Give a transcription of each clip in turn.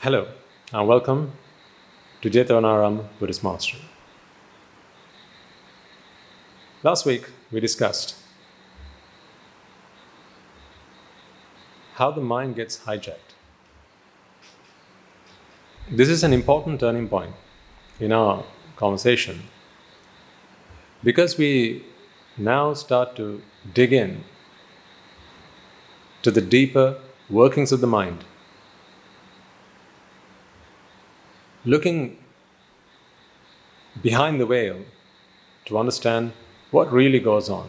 Hello, and welcome to Jetavanaram Buddhist Monastery. Last week we discussed how the mind gets hijacked. This is an important turning point in our conversation because we now start to dig in to the deeper workings of the mind looking behind the veil to understand what really goes on.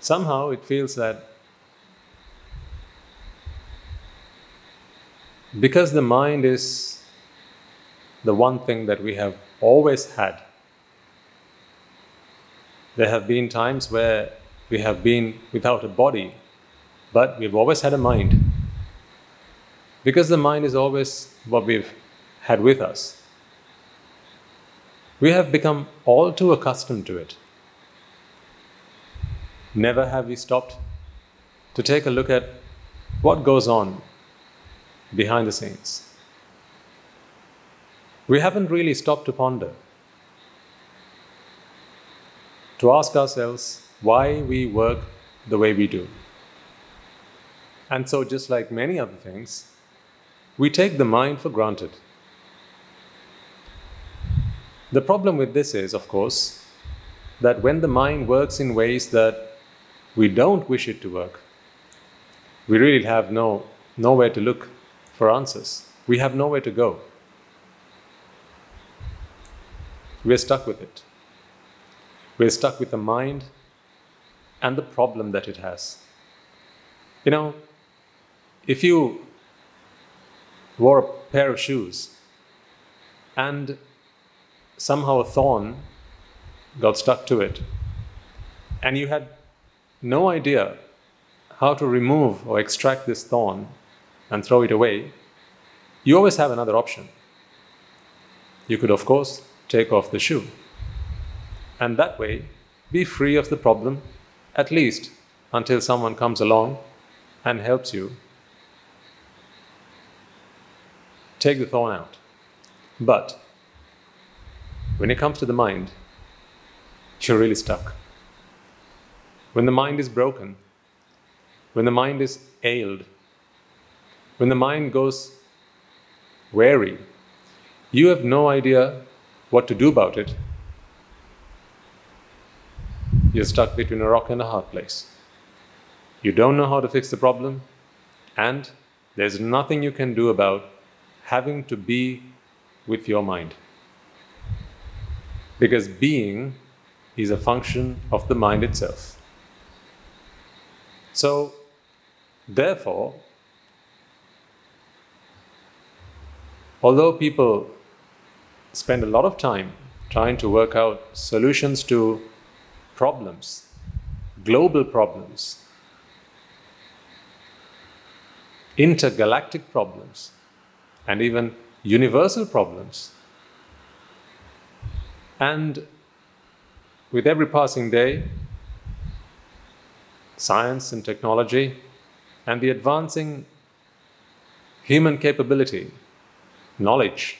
Somehow it feels that because the mind is the one thing that we have always had, there have been times where we have been without a body, but we've always had a mind. Because the mind is always what we've had with us, we have become all too accustomed to it. Never have we stopped to take a look at what goes on behind the scenes. We haven't really stopped to ponder, to ask ourselves why we work the way we do. And so, just like many other things, we take the mind for granted. The problem with this is, of course, that when the mind works in ways that we don't wish it to work, we really have no, nowhere to look for answers. We have nowhere to go. We're stuck with it. We're stuck with the mind and the problem that it has. You know, if you wore a pair of shoes. And somehow a thorn got stuck to it, and you had no idea how to remove or extract this thorn and throw it away, you always have another option. You could, of course, take off the shoe, and that way be free of the problem, at least until someone comes along and helps you take the thorn out. But when it comes to the mind, you're really stuck. When the mind is broken, when the mind is ailed, when the mind goes weary, you have no idea what to do about it. You're stuck between a rock and a hard place. You don't know how to fix the problem, and there's nothing you can do about having to be with your mind. Because being is a function of the mind itself. So, therefore, although people spend a lot of time trying to work out solutions to problems, global problems, intergalactic problems, and even universal problems. And with every passing day, science and technology and the advancing human capability, knowledge,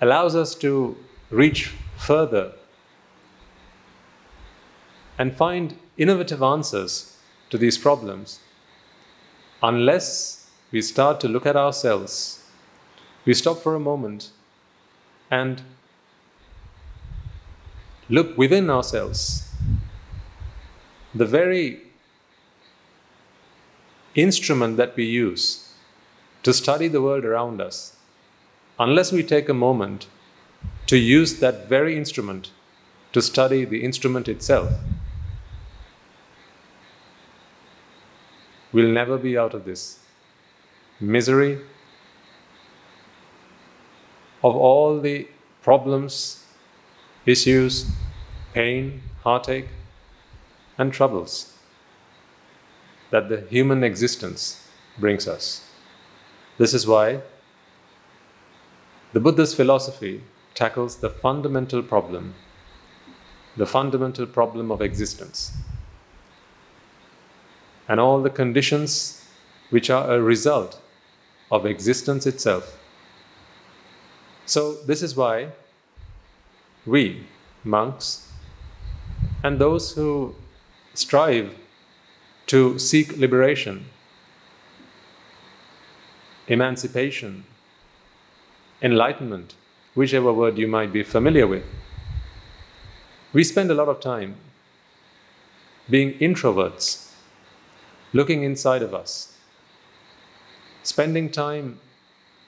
allows us to reach further and find innovative answers to these problems unless we start to look at ourselves, we stop for a moment and look within ourselves. The very instrument that we use to study the world around us, unless we take a moment to use that very instrument to study the instrument itself, we'll never be out of this misery, of all the problems, issues, pain, heartache, and troubles that the human existence brings us. This is why the Buddha's philosophy tackles the fundamental problem, the fundamental problem of existence. and all the conditions which are a result of existence itself. So, this is why we, monks, and those who strive to seek liberation, emancipation, enlightenment, whichever word you might be familiar with, we spend a lot of time being introverts, looking inside of us, spending time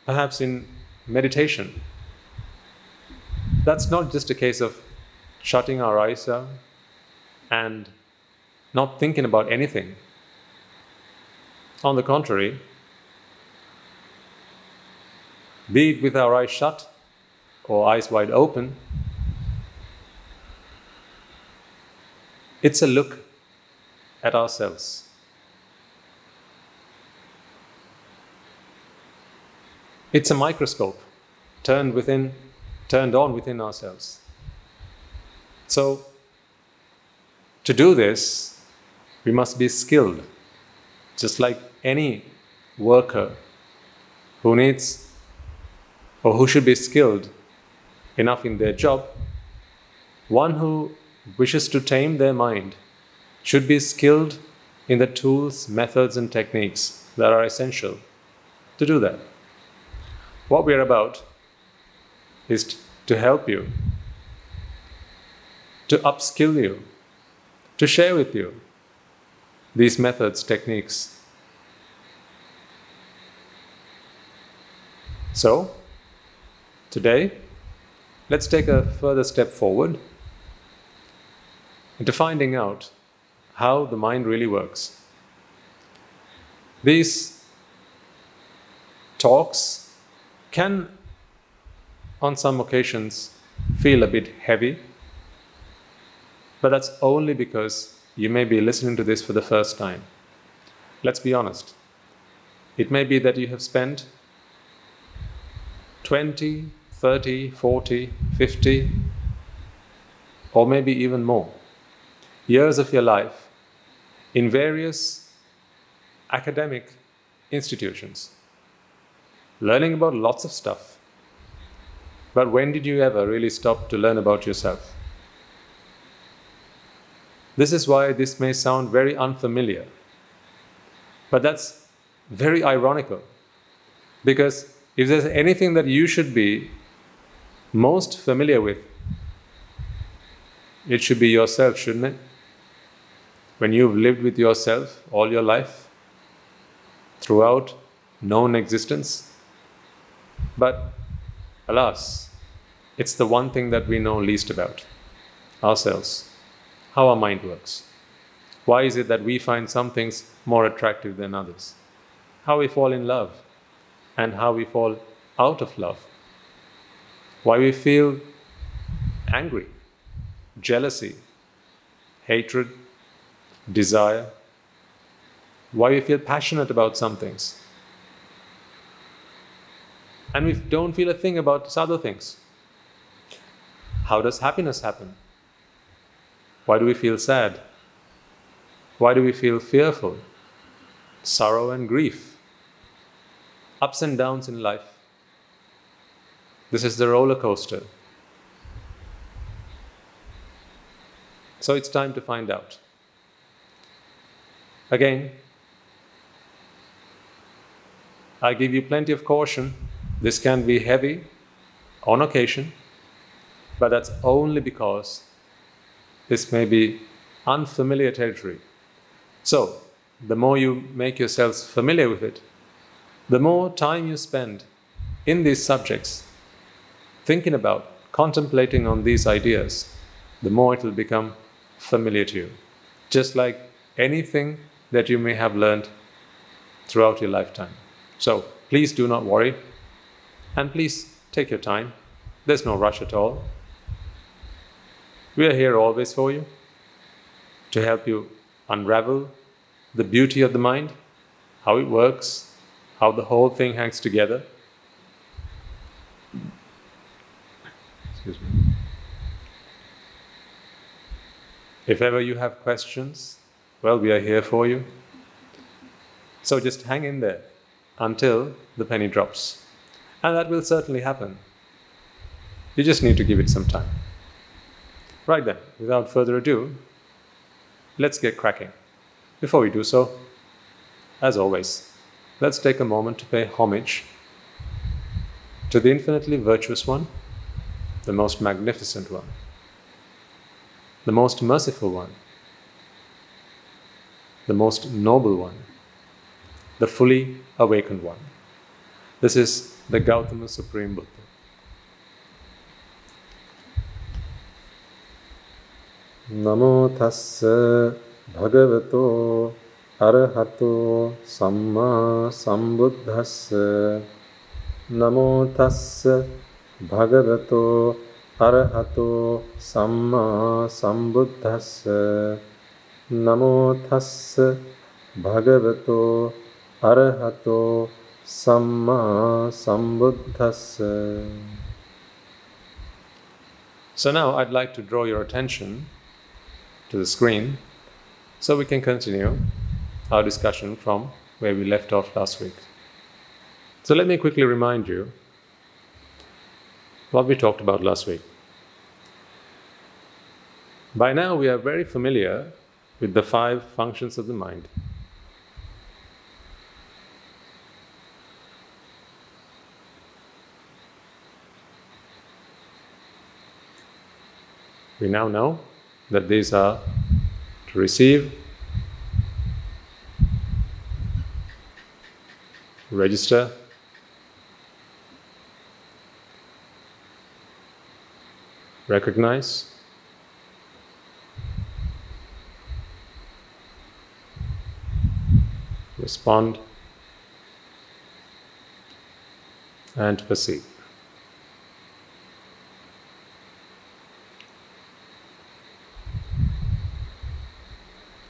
perhaps in meditation. That's not just a case of shutting our eyes and not thinking about anything. On the contrary, be it with our eyes shut or eyes wide open, it's a look at ourselves. It's a microscope turned within, turned on within ourselves. So, to do this, we must be skilled, just like any worker who needs or who should be skilled enough in their job. One who wishes to tame their mind should be skilled in the tools, methods, and techniques that are essential to do that. What we are about is to help you, to upskill you, to share with you these methods, techniques. So, today, let's take a further step forward into finding out how the mind really works. These talks can, on some occasions, feel a bit heavy, but that's only because you may be listening to this for the first time. Let's be honest. It may be that you have spent 20, 30, 40, 50, or maybe even more years of your life in various academic institutions, learning about lots of stuff. But when did you ever really stop to learn about yourself? This is why this may sound very unfamiliar. But that's very ironical. Because if there's anything that you should be most familiar with, it should be yourself, shouldn't it? when you've lived with yourself all your life throughout known existence. But alas, it's the one thing that we know least about ourselves, how our mind works. Why is it that we find some things more attractive than others? How we fall in love and how we fall out of love. Why we feel angry, jealousy, hatred, desire, why we feel passionate about some things. And we don't feel a thing about these other things. How does happiness happen? Why do we feel sad? Why do we feel fearful? Sorrow and grief. Ups and downs in life. This is the roller coaster. So it's time to find out. Again, I give you plenty of caution. This can be heavy on occasion, but that's only because this may be unfamiliar territory. So, the more you make yourselves familiar with it, the more time you spend in these subjects, thinking about, contemplating on these ideas, the more it will become familiar to you. Just like anything that you may have learned throughout your lifetime. So please do not worry and please take your time. There's no rush at all. We are here always for you to help you unravel the beauty of the mind, how it works, how the whole thing hangs together. Excuse me. If ever you have questions, well, we are here for you. So just hang in there until the penny drops. And that will certainly happen. You just need to give it some time. Right then, without further ado, let's get cracking. Before we do so, as always, let's take a moment to pay homage to the infinitely virtuous one, the most magnificent one, the most merciful one, the most noble one, the fully awakened one. This is the Gautama Supreme Buddha. නමෝ තස්ස භගවතෝ අරහතෝ සම්මා සම්බුද්දස්ස නමෝ තස්ස භගවතෝ අරහතෝ සම්මා සම්බුද්දස්ස නමෝ තස්ස භගවතෝ අරහතෝ Samma Sambuddhassa. So now I'd like to draw your attention to the screen so we can continue our discussion from where we left off last week. So let me quickly remind you what we talked about last week. By now, we are very familiar with the five functions of the mind. We now know that these are to receive, register, recognize, respond, and perceive.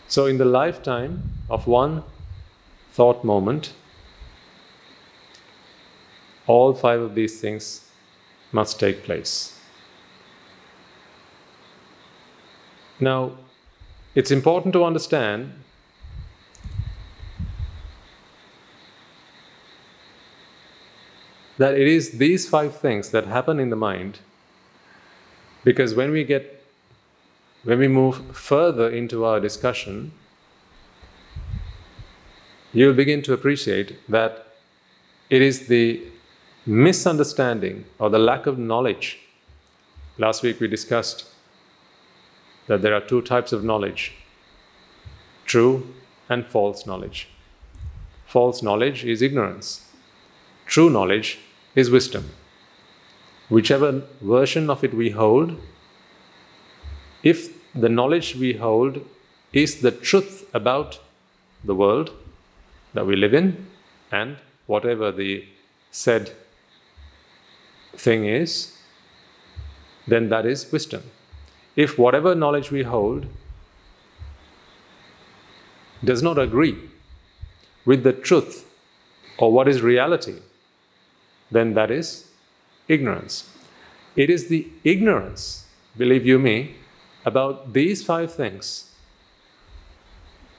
So, in the lifetime of one thought moment, all five of these things must take place. Now, it's important to understand that it is these five things that happen in the mind because when we get when we move further into our discussion, you'll begin to appreciate that it is the misunderstanding or the lack of knowledge. Last week we discussed that there are two types of knowledge true and false knowledge. False knowledge is ignorance, true knowledge is wisdom. Whichever version of it we hold, if the knowledge we hold is the truth about the world that we live in and whatever the said thing is, then that is wisdom. If whatever knowledge we hold does not agree with the truth or what is reality, then that is ignorance. It is the ignorance, believe you me, about these five things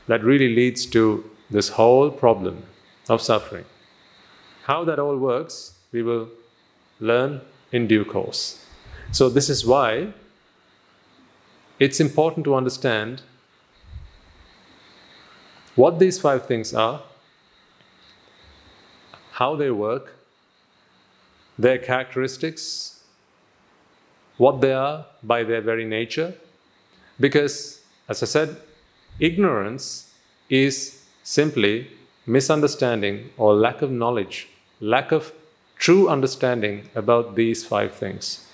that really leads to this whole problem of suffering. How that all works, we will learn in due course. So, this is why it's important to understand what these five things are, how they work, their characteristics, what they are by their very nature because, as I said, ignorance is simply misunderstanding or lack of knowledge, lack of true understanding about these five things.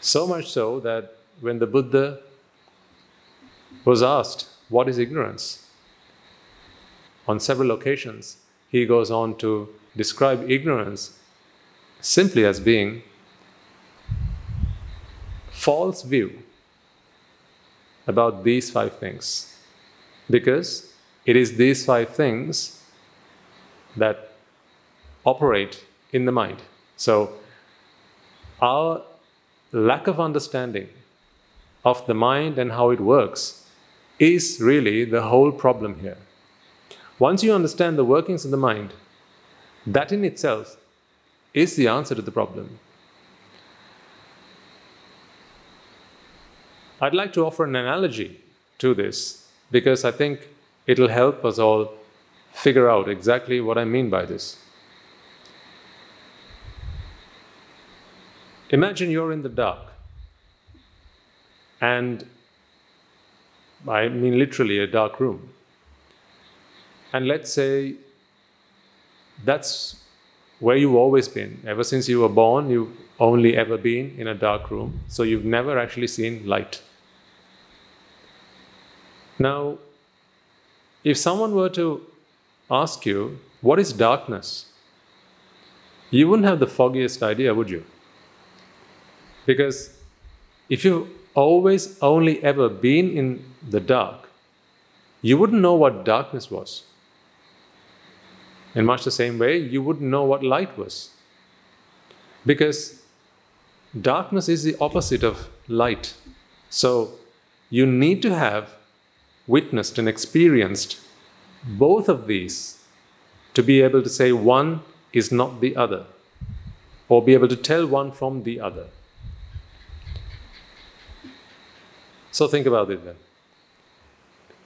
So much so that when the Buddha was asked, What is ignorance? on several occasions, he goes on to describe ignorance simply as being false view about these five things. Because it is these five things that operate in the mind. So, our lack of understanding of the mind and how it works is really the whole problem here. Once you understand the workings of the mind, that in itself is the answer to the problem. I'd like to offer an analogy to this because I think it'll help us all figure out exactly what I mean by this. Imagine you're in the dark, and I mean literally a dark room. And let's say that's where you've always been. Ever since you were born, you've only ever been in a dark room, so you've never actually seen light. Now, if someone were to ask you, What is darkness? you wouldn't have the foggiest idea, would you? Because if you've always only ever been in the dark, you wouldn't know what darkness was. In much the same way, you wouldn't know what light was. Because darkness is the opposite of light. So you need to have witnessed and experienced both of these to be able to say one is not the other, or be able to tell one from the other. So think about it then.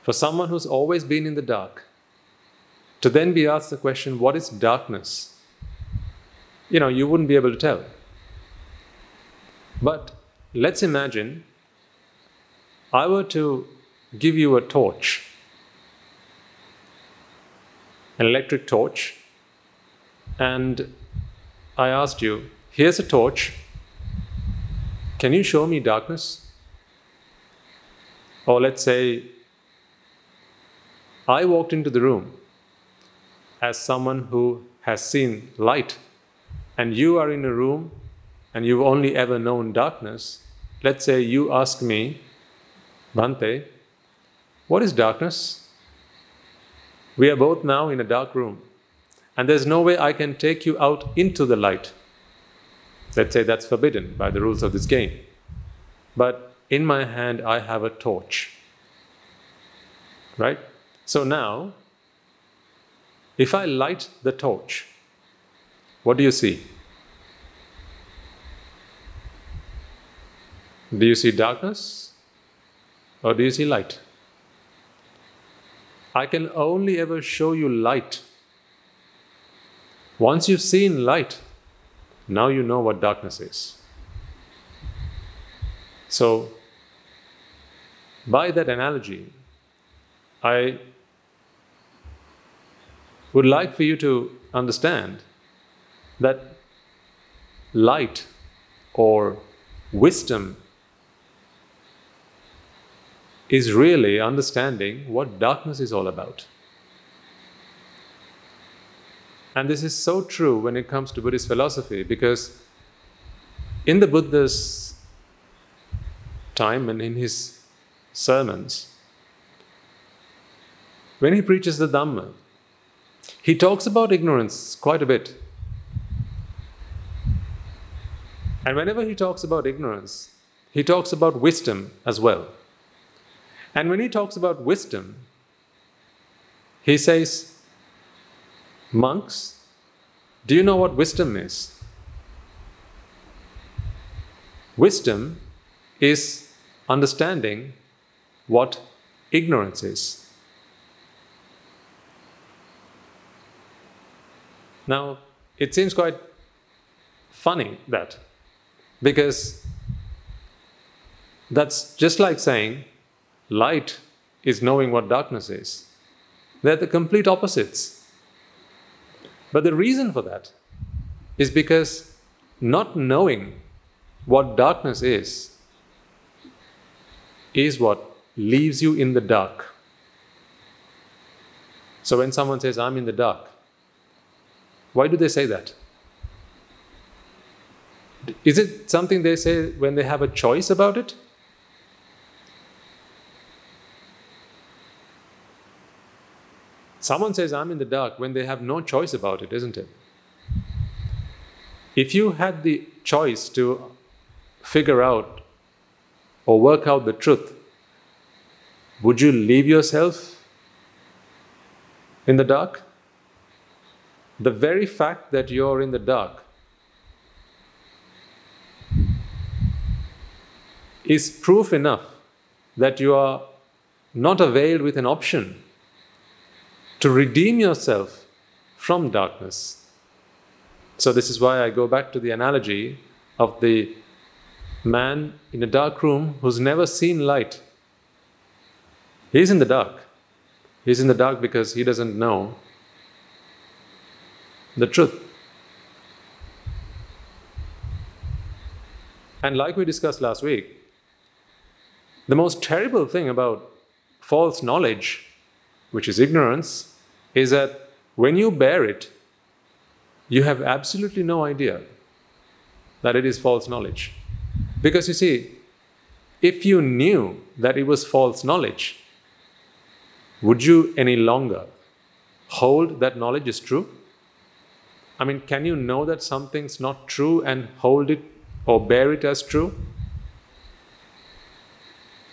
For someone who's always been in the dark, to then be asked the question, what is darkness? You know, you wouldn't be able to tell. But let's imagine I were to give you a torch, an electric torch, and I asked you, here's a torch, can you show me darkness? Or let's say, I walked into the room as someone who has seen light, and you are in a room and you've only ever known darkness. Let's say you ask me, Bhante, what is darkness? We are both now in a dark room, and there's no way I can take you out into the light. Let's say that's forbidden by the rules of this game. But in my hand, I have a torch. Right? So now, if I light the torch, what do you see? Do you see darkness or do you see light? I can only ever show you light. Once you've seen light, now you know what darkness is. So, by that analogy, I would like for you to understand that light or wisdom is really understanding what darkness is all about. And this is so true when it comes to Buddhist philosophy because in the Buddha's time and in his sermons, when he preaches the Dhamma, he talks about ignorance quite a bit. And whenever he talks about ignorance, he talks about wisdom as well. And when he talks about wisdom, he says, Monks, do you know what wisdom is? Wisdom is understanding what ignorance is. Now, it seems quite funny that, because that's just like saying Light is knowing what darkness is. They're the complete opposites. But the reason for that is because not knowing what darkness is is what leaves you in the dark. So when someone says, I'm in the dark, why do they say that? Is it something they say when they have a choice about it? Someone says, I'm in the dark when they have no choice about it, isn't it? If you had the choice to figure out or work out the truth, would you leave yourself in the dark? The very fact that you're in the dark is proof enough that you are not availed with an option to redeem yourself from darkness. So, this is why I go back to the analogy of the man in a dark room who's never seen light. He's in the dark. He's in the dark because he doesn't know the truth. And like we discussed last week, the most terrible thing about false knowledge, which is ignorance, is that when you bear it, you have absolutely no idea that it is false knowledge. Because you see, if you knew that it was false knowledge, would you any longer hold that knowledge is true? I mean, can you know that something's not true and hold it or bear it as true?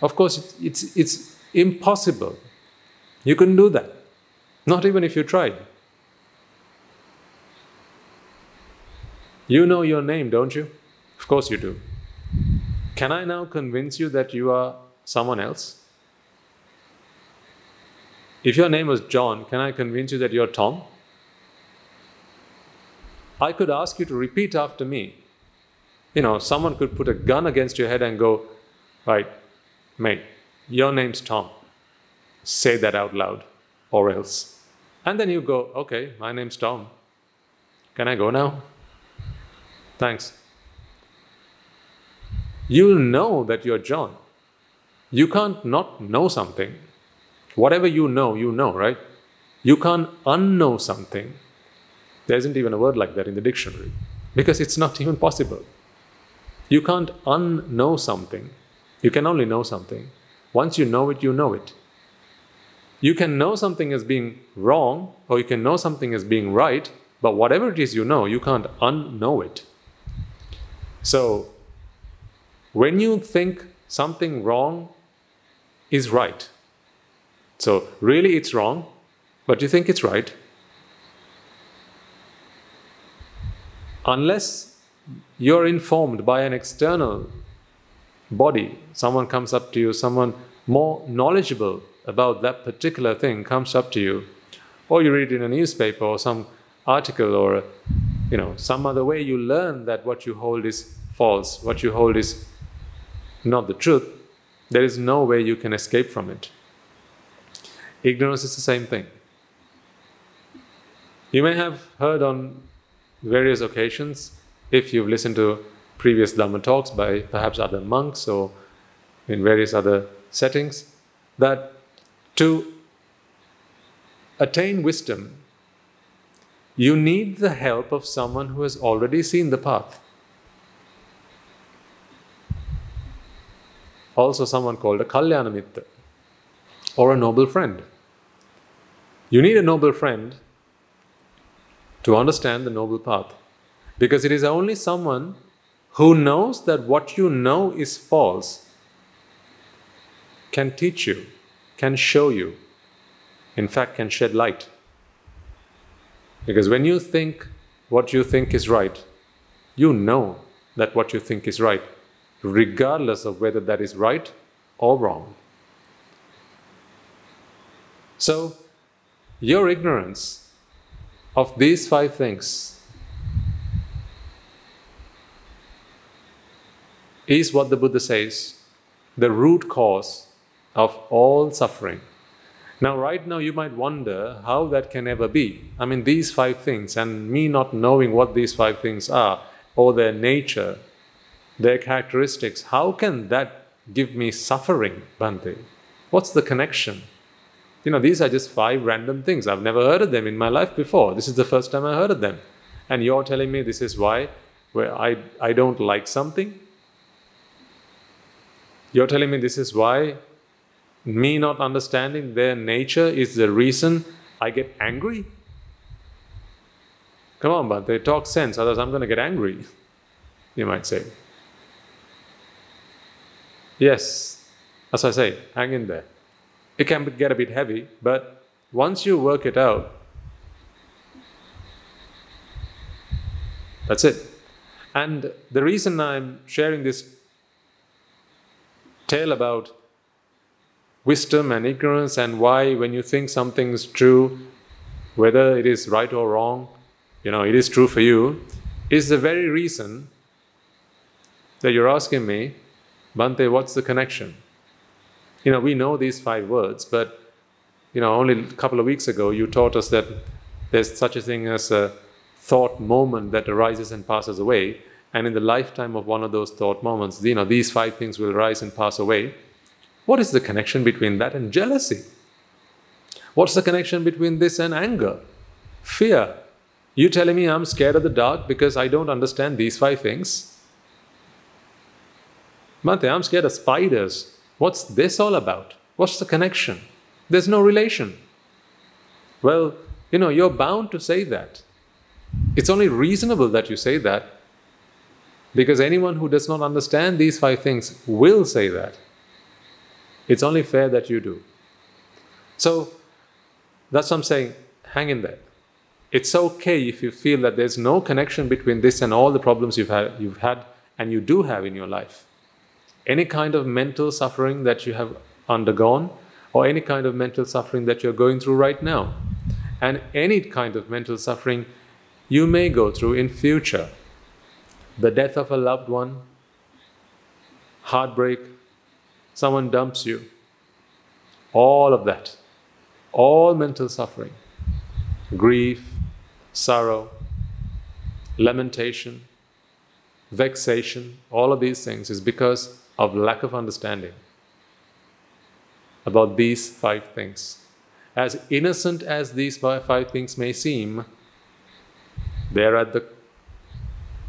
Of course, it's, it's impossible. You couldn't do that. Not even if you tried. You know your name, don't you? Of course you do. Can I now convince you that you are someone else? If your name was John, can I convince you that you're Tom? I could ask you to repeat after me. You know, someone could put a gun against your head and go, Right, mate, your name's Tom. Say that out loud, or else. And then you go, Okay, my name's Tom. Can I go now? Thanks. You'll know that you're John. You can't not know something. Whatever you know, you know, right? You can't unknow something. There isn't even a word like that in the dictionary because it's not even possible. You can't unknow something. You can only know something. Once you know it, you know it. You can know something as being wrong or you can know something as being right, but whatever it is you know, you can't unknow it. So, when you think something wrong is right, so really it's wrong, but you think it's right, unless you're informed by an external body, someone comes up to you, someone more knowledgeable about that particular thing comes up to you, or you read in a newspaper or some article or you know some other way you learn that what you hold is false, what you hold is not the truth, there is no way you can escape from it. Ignorance is the same thing. You may have heard on various occasions, if you've listened to previous Dhamma talks by perhaps other monks or in various other settings, that to attain wisdom, you need the help of someone who has already seen the path. Also, someone called a Kalyana Mitra or a noble friend. You need a noble friend to understand the noble path. Because it is only someone who knows that what you know is false can teach you, can show you, in fact, can shed light. Because when you think what you think is right, you know that what you think is right, regardless of whether that is right or wrong. So, your ignorance of these five things is what the Buddha says the root cause of all suffering. Now, right now, you might wonder how that can ever be. I mean, these five things, and me not knowing what these five things are, or their nature, their characteristics, how can that give me suffering, Bhante? What's the connection? You know, these are just five random things. I've never heard of them in my life before. This is the first time I heard of them. And you're telling me this is why where I, I don't like something? You're telling me this is why me not understanding their nature is the reason I get angry? Come on, but they talk sense, otherwise I'm going to get angry, you might say. Yes, as I say, hang in there. It can get a bit heavy, but once you work it out, that's it. And the reason I'm sharing this tale about wisdom and ignorance and why, when you think something is true, whether it is right or wrong, you know, it is true for you, is the very reason that you're asking me, Bhante, what's the connection? You know, we know these five words, but you know, only a couple of weeks ago you taught us that there's such a thing as a thought moment that arises and passes away. And in the lifetime of one of those thought moments, you know, these five things will rise and pass away. What is the connection between that and jealousy? What's the connection between this and anger? Fear. You telling me I'm scared of the dark because I don't understand these five things? Bhante, I'm scared of spiders. What's this all about? What's the connection? There's no relation. Well, you know, you're bound to say that. It's only reasonable that you say that because anyone who does not understand these five things will say that. It's only fair that you do. So that's what I'm saying. Hang in there. It's okay if you feel that there's no connection between this and all the problems you've had, you've had and you do have in your life. Any kind of mental suffering that you have undergone, or any kind of mental suffering that you're going through right now, and any kind of mental suffering you may go through in future. The death of a loved one, heartbreak, someone dumps you, all of that, all mental suffering, grief, sorrow, lamentation, vexation, all of these things is because of lack of understanding about these five things. As innocent as these five things may seem, they're at the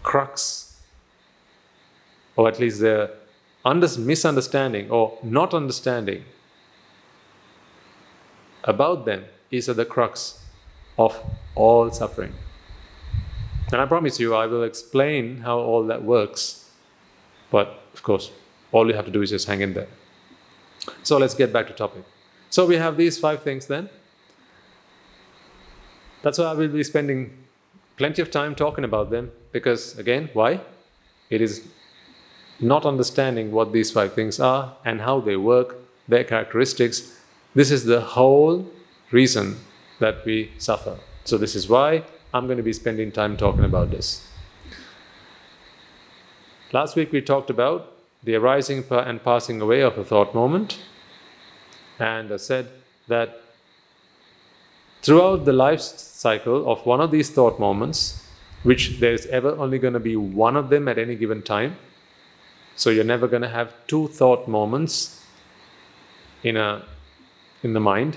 crux, or at least they're under- misunderstanding or not understanding about them is at the crux of all suffering. And I promise you, I will explain how all that works. But of course, all you have to do is just hang in there. So let's get back to topic. So we have these five things then. That's why I will be spending plenty of time talking about them because, again, why? It is not understanding what these five things are and how they work, their characteristics. This is the whole reason that we suffer. So, this is why I'm going to be spending time talking about this. Last week we talked about the arising and passing away of a thought moment, and I said that throughout the life cycle of one of these thought moments, which there's ever only going to be one of them at any given time, so you're never going to have two thought moments in a in the mind.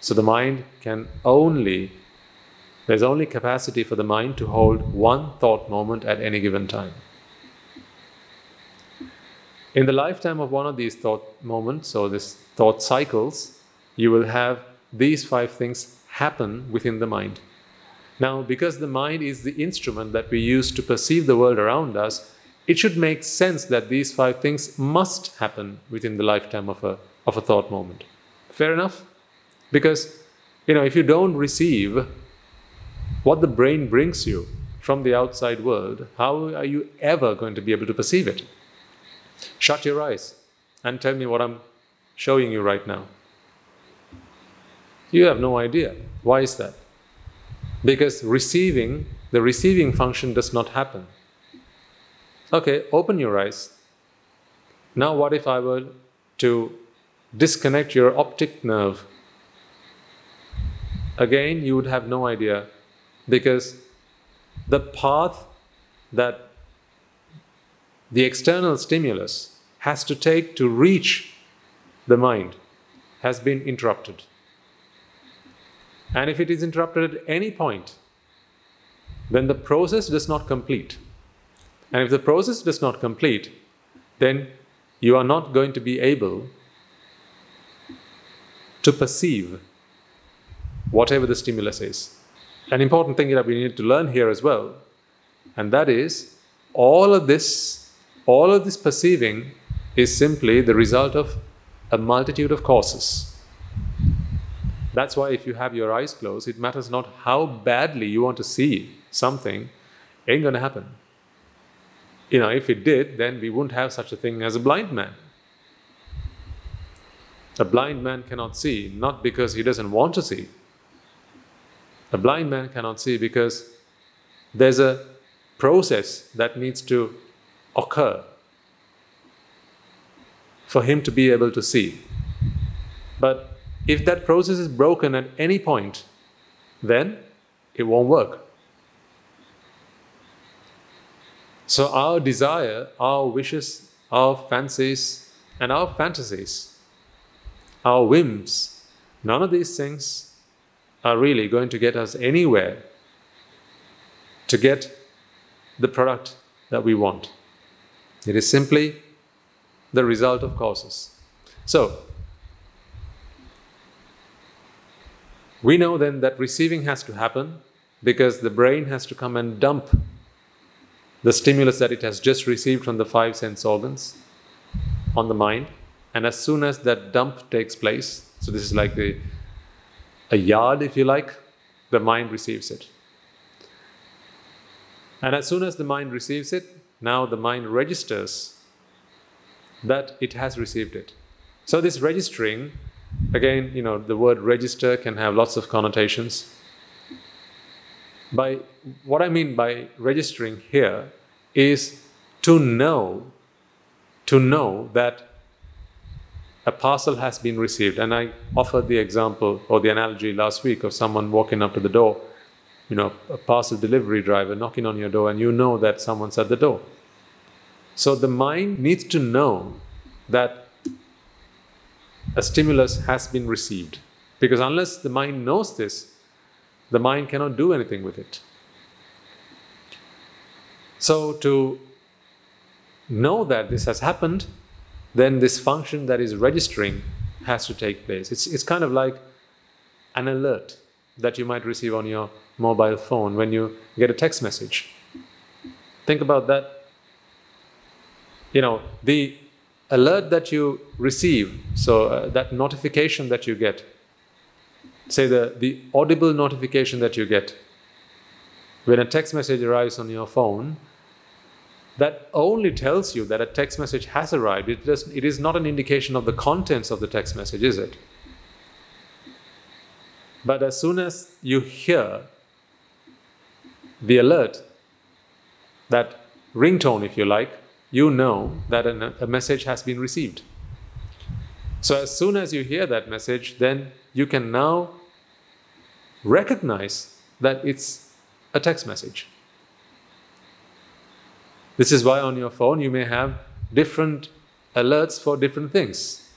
So the mind can only there's only capacity for the mind to hold one thought moment at any given time. In the lifetime of one of these thought moments or these thought cycles, you will have these five things happen within the mind. Now, because the mind is the instrument that we use to perceive the world around us, it should make sense that these five things must happen within the lifetime of a, of a thought moment. Fair enough? Because, you know, if you don't receive what the brain brings you from the outside world, how are you ever going to be able to perceive it? Shut your eyes and tell me what I'm showing you right now. You have no idea. Why is that? Because receiving, the receiving function does not happen. Okay, open your eyes. Now, what if I were to disconnect your optic nerve? Again, you would have no idea because the path that the external stimulus has to take to reach the mind has been interrupted. And if it is interrupted at any point, then the process does not complete. And if the process does not complete, then you are not going to be able to perceive whatever the stimulus is. An important thing that we need to learn here as well, and that is all of this, all of this perceiving is simply the result of a multitude of causes. That's why if you have your eyes closed, it matters not how badly you want to see something, ain't going to happen. You know, if it did, then we wouldn't have such a thing as a blind man. A blind man cannot see, not because he doesn't want to see. A blind man cannot see because there's a process that needs to occur for him to be able to see. But if that process is broken at any point, then it won't work. So, our desire, our wishes, our fancies, and our fantasies, our whims, none of these things are really going to get us anywhere to get the product that we want. It is simply the result of causes. So, we know then that receiving has to happen because the brain has to come and dump the stimulus that it has just received from the five sense organs on the mind. And as soon as that dump takes place, so this is like a yard, if you like, the mind receives it. And as soon as the mind receives it, now the mind registers that it has received it. So this registering, again, you know, the word register can have lots of connotations. By what I mean by registering here is to know, to know that a parcel has been received. And I offered the example or the analogy last week of someone walking up to the door, you know, a parcel delivery driver knocking on your door, and you know that someone's at the door. So the mind needs to know that a stimulus has been received. Because unless the mind knows this, the mind cannot do anything with it. So, to know that this has happened, then this function that is registering has to take place. It's, it's kind of like an alert that you might receive on your mobile phone when you get a text message. Think about that. You know, the alert that you receive, so uh, that notification that you get, say the, the audible notification that you get, when a text message arrives on your phone, that only tells you that a text message has arrived. It, does, it is not an indication of the contents of the text message, is it? But as soon as you hear the alert, that ringtone, if you like, you know that a message has been received. So, as soon as you hear that message, then you can now recognize that it's a text message. This is why on your phone you may have different alerts for different things.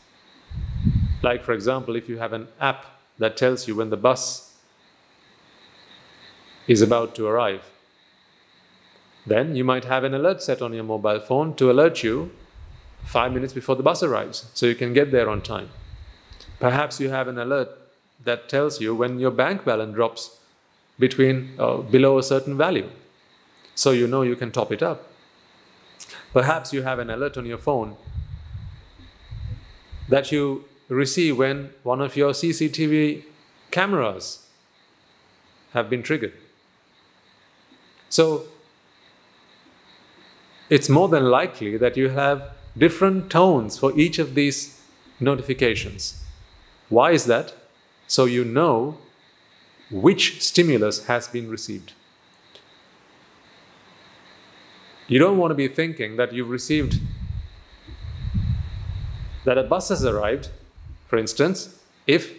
Like, for example, if you have an app that tells you when the bus is about to arrive, then you might have an alert set on your mobile phone to alert you five minutes before the bus arrives so you can get there on time. Perhaps you have an alert that tells you when your bank balance drops between uh, below a certain value so you know you can top it up. Perhaps you have an alert on your phone that you receive when one of your CCTV cameras have been triggered. So it's more than likely that you have different tones for each of these notifications. Why is that? So you know which stimulus has been received. You don't want to be thinking that you've received that a bus has arrived, for instance, if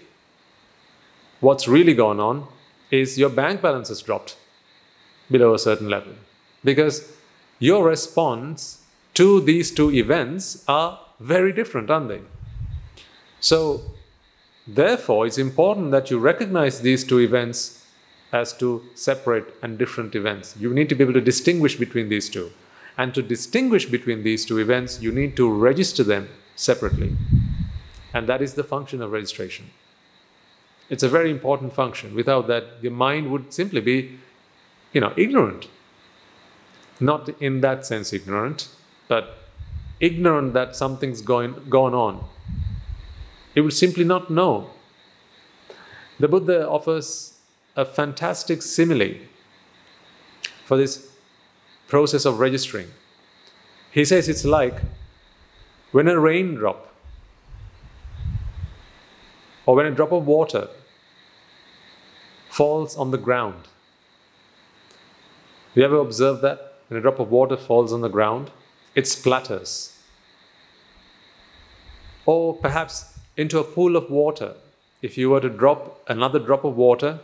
what's really gone on is your bank balance has dropped below a certain level. Because your response to these two events are very different, aren't they? So, therefore, it's important that you recognize these two events as two separate and different events. You need to be able to distinguish between these two. And to distinguish between these two events, you need to register them separately. And that is the function of registration. It's a very important function. Without that, the mind would simply be, you know, ignorant not in that sense ignorant, but ignorant that something's going, going on. It will simply not know. The Buddha offers a fantastic simile for this process of registering. He says it's like when a raindrop or when a drop of water falls on the ground. Have you ever observed that? When a drop of water falls on the ground, it splatters. Or perhaps into a pool of water. If you were to drop another drop of water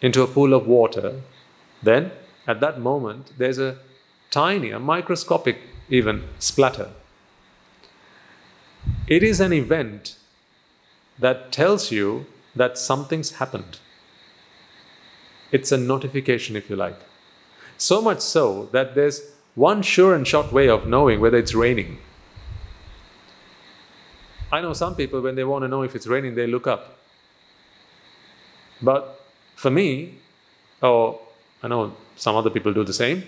into a pool of water, then at that moment there's a tiny, a microscopic even splatter. It is an event that tells you that something's happened. It's a notification, if you like. So much so that there's one sure and short way of knowing whether it's raining. I know some people, when they want to know if it's raining, they look up. But for me, or I know some other people do the same,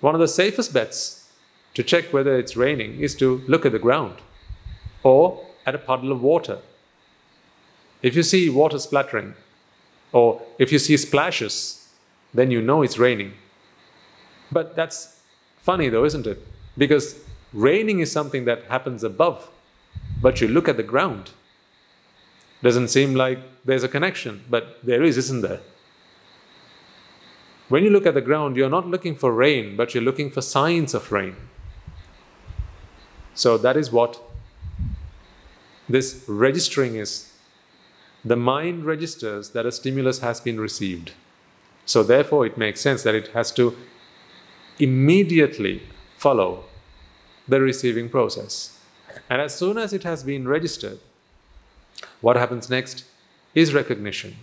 one of the safest bets to check whether it's raining is to look at the ground or at a puddle of water. If you see water splattering, or if you see splashes, then you know it's raining. But that's funny though, isn't it? Because raining is something that happens above, but you look at the ground. Doesn't seem like there's a connection, but there is, isn't there? When you look at the ground, you're not looking for rain, but you're looking for signs of rain. So that is what this registering is the mind registers that a stimulus has been received. So, therefore, it makes sense that it has to immediately follow the receiving process. And as soon as it has been registered, what happens next is recognition.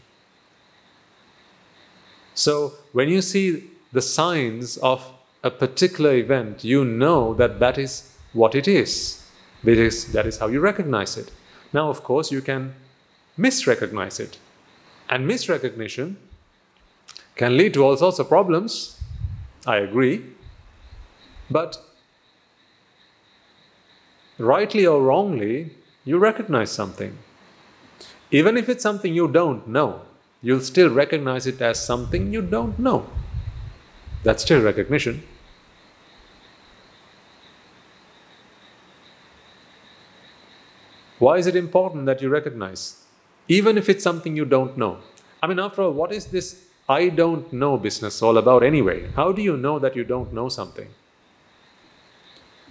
So, when you see the signs of a particular event, you know that that is what it is, because that is how you recognize it. Now, of course, you can misrecognize it. And misrecognition can lead to all sorts of problems. I agree. But rightly or wrongly, you recognize something. Even if it's something you don't know, you'll still recognize it as something you don't know. That's still recognition. Why is it important that you recognize? even if it's something you don't know. I mean, after all, what is this I don't know business all about anyway? How do you know that you don't know something?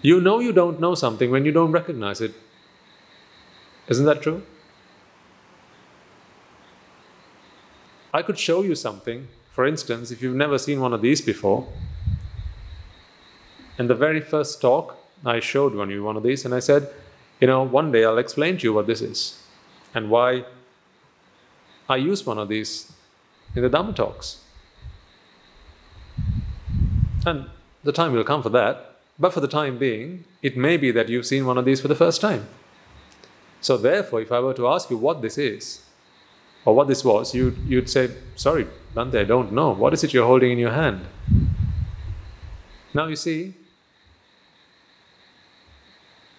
You know you don't know something when you don't recognize it. Isn't that true? I could show you something. For instance, if you've never seen one of these before, in the very first talk, I showed one of you one of these and I said, you know, one day I'll explain to you what this is and why I use one of these in the Dhamma talks. And the time will come for that. But for the time being, it may be that you've seen one of these for the first time. So, therefore, if I were to ask you what this is, or what this was, you'd, you'd say, Sorry, Bhante, I don't know. What is it you're holding in your hand? Now, you see,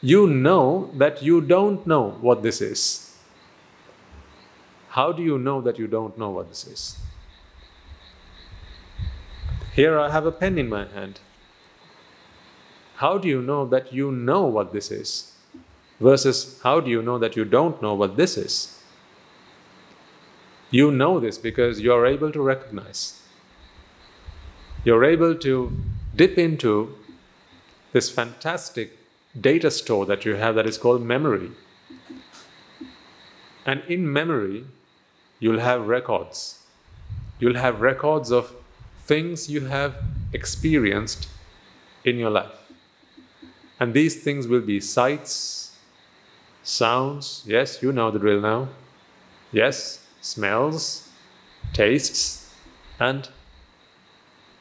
you know that you don't know what this is. How do you know that you don't know what this is? Here I have a pen in my hand. How do you know that you know what this is? Versus how do you know that you don't know what this is? You know this because you're able to recognize. You're able to dip into this fantastic data store that you have that is called memory. And in memory, you'll have records. You'll have records of things you have experienced in your life. And these things will be sights, sounds, yes, you know the drill now. Yes, smells, tastes, and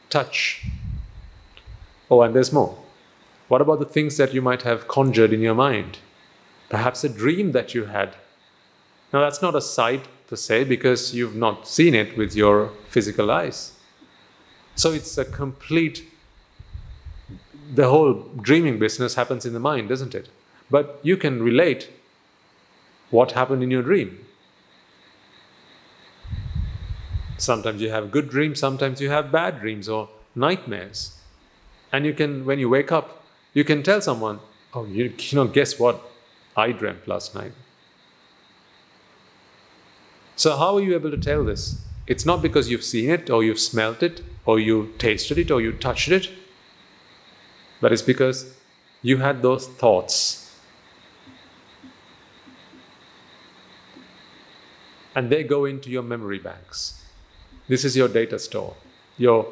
touch. Oh, and there's more. What about the things that you might have conjured in your mind? Perhaps a dream that you had. Now, that's not a sight to say because you've not seen it with your physical eyes. So it's a complete, the whole dreaming business happens in the mind, doesn't it? But you can relate what happened in your dream. Sometimes you have good dreams, sometimes you have bad dreams or nightmares. And you can, when you wake up, you can tell someone, Oh, you, you know, guess what? I dreamt last night. So, how are you able to tell this? It's not because you've seen it, or you've smelt it, or you tasted it, or you touched it, but it's because you had those thoughts. And they go into your memory banks. This is your data store. Your,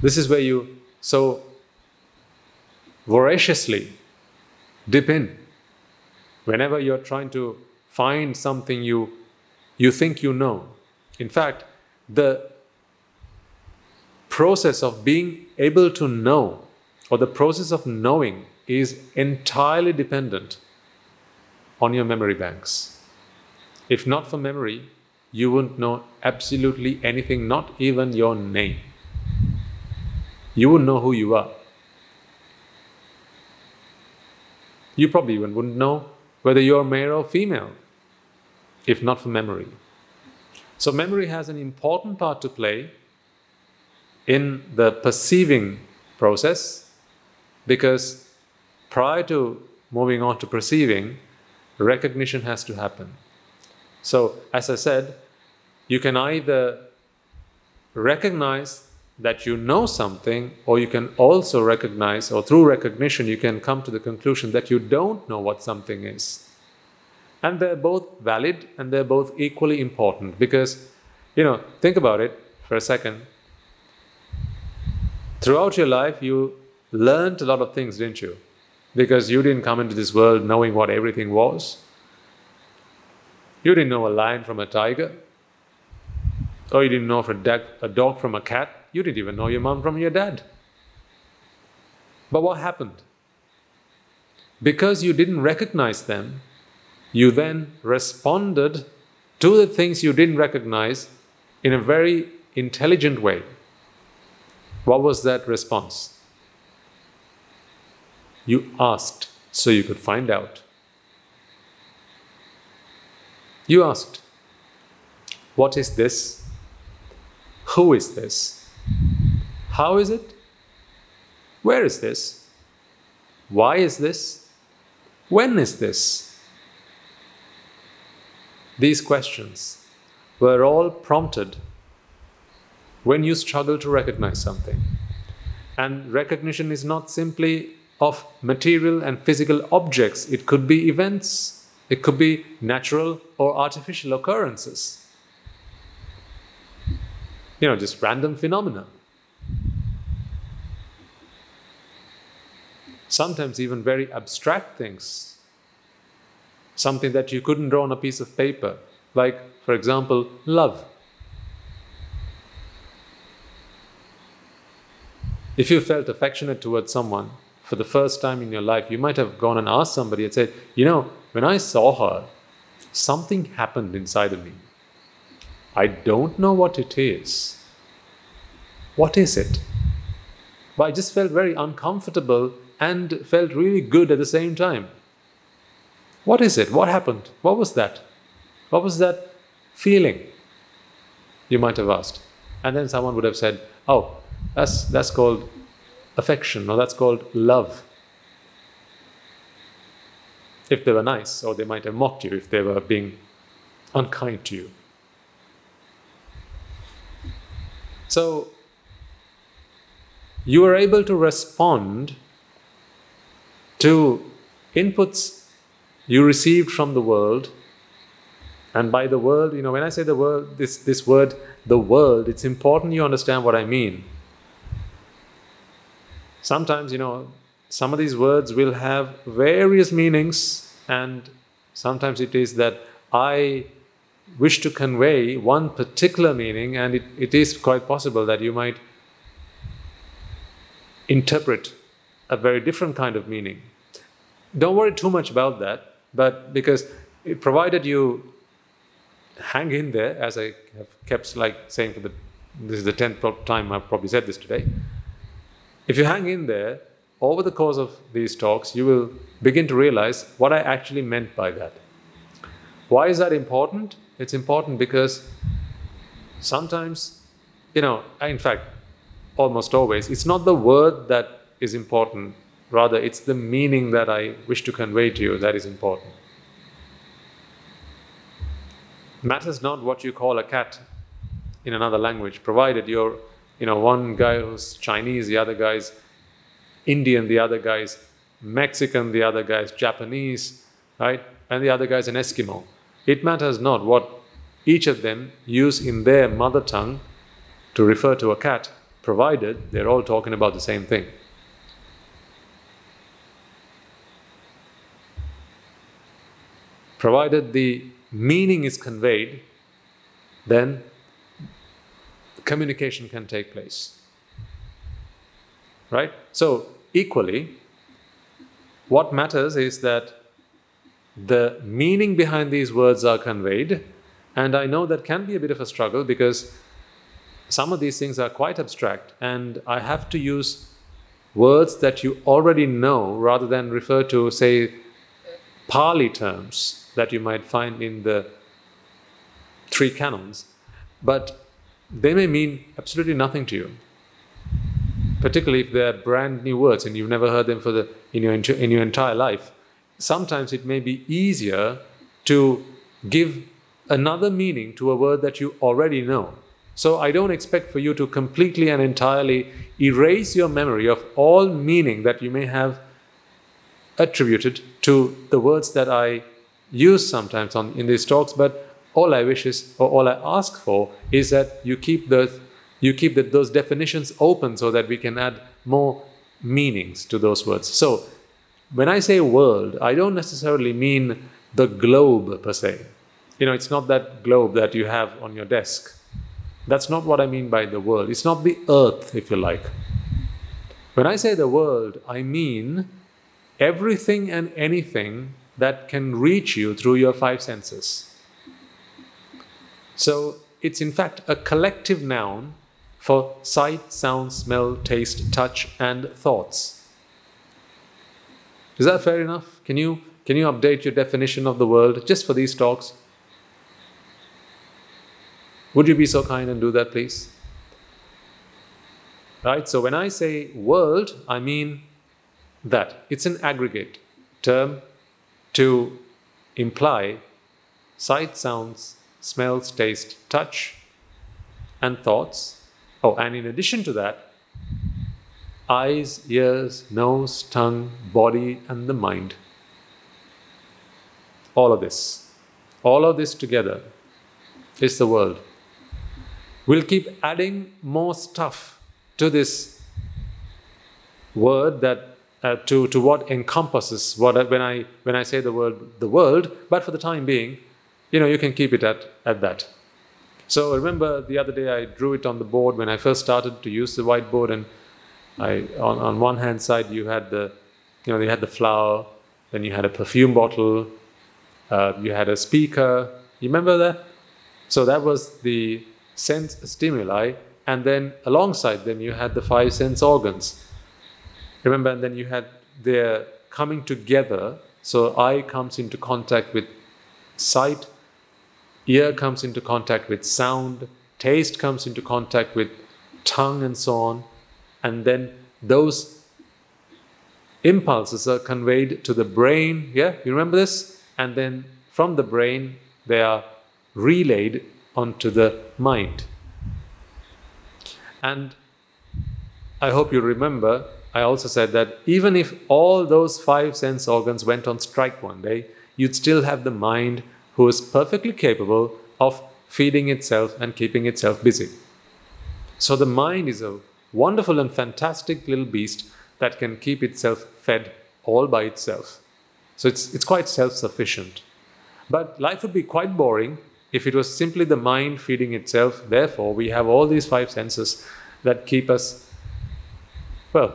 this is where you so voraciously dip in. Whenever you're trying to find something you, you think you know. In fact, the process of being able to know or the process of knowing is entirely dependent on your memory banks. If not for memory, you wouldn't know absolutely anything, not even your name. You wouldn't know who you are. You probably even wouldn't know whether you're male or female if not for memory. So, memory has an important part to play in the perceiving process because prior to moving on to perceiving, recognition has to happen. So, as I said, you can either recognize that you know something, or you can also recognize, or through recognition, you can come to the conclusion that you don't know what something is. And they're both valid and they're both equally important because, you know, think about it for a second. Throughout your life, you learned a lot of things, didn't you? Because you didn't come into this world knowing what everything was. You didn't know a lion from a tiger, or you didn't know a dog from a cat you didn't even know your mom from your dad. But what happened? Because you didn't recognize them, you then responded to the things you didn't recognize in a very intelligent way. What was that response? You asked so you could find out. You asked, What is this? Who is this? How is it? Where is this? Why is this? When is this? These questions were all prompted when you struggle to recognize something. And recognition is not simply of material and physical objects, it could be events, it could be natural or artificial occurrences. You know, just random phenomena. sometimes even very abstract things. Something that you couldn't draw on a piece of paper, like, for example, love. If you felt affectionate towards someone for the first time in your life, you might have gone and asked somebody and said, You know, when I saw her, something happened inside of me. I don't know what it is. What is it? But I just felt very uncomfortable and felt really good at the same time. What is it? What happened? What was that? What was that feeling? You might have asked. And then someone would have said, Oh, that's, that's called affection or that's called love. If they were nice, or they might have mocked you if they were being unkind to you. So, you are able to respond to inputs you received from the world. And by the world, you know, when I say the world, this, this word, the world, it's important you understand what I mean. Sometimes, you know, some of these words will have various meanings, and sometimes it is that I wish to convey one particular meaning, and it, it is quite possible that you might interpret a very different kind of meaning. Don't worry too much about that, but because it, provided you hang in there, as I have kept like saying for the this is the tenth time I've probably said this today. If you hang in there over the course of these talks, you will begin to realize what I actually meant by that. Why is that important? It's important because Sometimes, you know, in fact, almost always, it's not the word that is important, rather, it's the meaning that I wish to convey to you that is important. Matters not what you call a cat in another language, provided you're, you know, one guy who's Chinese, the other guy's Indian, the other guy's Mexican, the other guy's Japanese, right? And the other guy's an Eskimo. It matters not what each of them use in their mother tongue to refer to a cat, provided they're all talking about the same thing. Provided the meaning is conveyed, then communication can take place. Right? So, equally, what matters is that the meaning behind these words are conveyed, and I know that can be a bit of a struggle because some of these things are quite abstract, and I have to use words that you already know rather than refer to, say, Pali terms that you might find in the three canons. But they may mean absolutely nothing to you. Particularly if they're brand new words and you've never heard them for the, in, your, in your entire life. Sometimes it may be easier to give another meaning to a word that you already know. So I don't expect for you to completely and entirely erase your memory of all meaning that you may have attributed to the words that I use sometimes on, in these talks, but all I wish is, or all I ask for, is that you keep those, you keep the, those definitions open so that we can add more meanings to those words. So, when I say world, I don't necessarily mean the globe per se. You know, it's not that globe that you have on your desk. That's not what I mean by the world. It's not the earth, if you like. When I say the world, I mean everything and anything that can reach you through your five senses. So it's in fact a collective noun for sight, sound, smell, taste, touch, and thoughts. Is that fair enough? Can you, can you update your definition of the world just for these talks? Would you be so kind and do that, please? Right? So when I say world, I mean that it's an aggregate term to imply sight, sounds, smells, taste, touch, and thoughts. Oh, and in addition to that, eyes, ears, nose, tongue, body, and the mind. All of this. All of this together is the world. We'll keep adding more stuff to this word that uh, to, to what encompasses what when I when I say the word the world, but for the time being, you know, you can keep it at, at that. So remember the other day I drew it on the board when I first started to use the whiteboard, and I on, on one hand side you had the, you know, you had the flower, then you had a perfume bottle, uh, you had a speaker. You remember that? So that was the sense stimuli, and then alongside them you had the five sense organs. Remember, and then you had their coming together. So eye comes into contact with sight, ear comes into contact with sound, taste comes into contact with tongue, and so on. And then those impulses are conveyed to the brain. Yeah, you remember this? And then from the brain, they are relayed onto the mind. And I hope you remember, I also said that even if all those five sense organs went on strike one day, you'd still have the mind who is perfectly capable of feeding itself and keeping itself busy. So the mind is a wonderful and fantastic little beast that can keep itself fed all by itself. So it's, it's quite self sufficient. But life would be quite boring if it was simply the mind feeding itself. Therefore, we have all these five senses that keep us, well,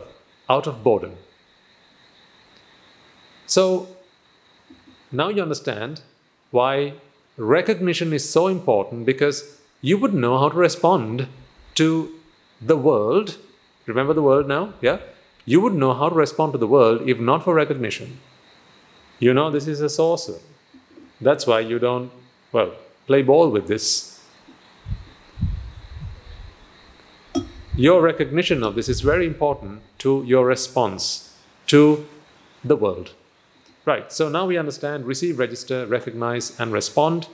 out of boredom. So now you understand why recognition is so important because you would know how to respond to the world. Remember the world now? Yeah? You would know how to respond to the world if not for recognition. You know this is a sorcerer. That's why you don't, well, play ball with this. your recognition of this is very important to your response to the world. Right, so now we understand receive, register, recognize, and respond.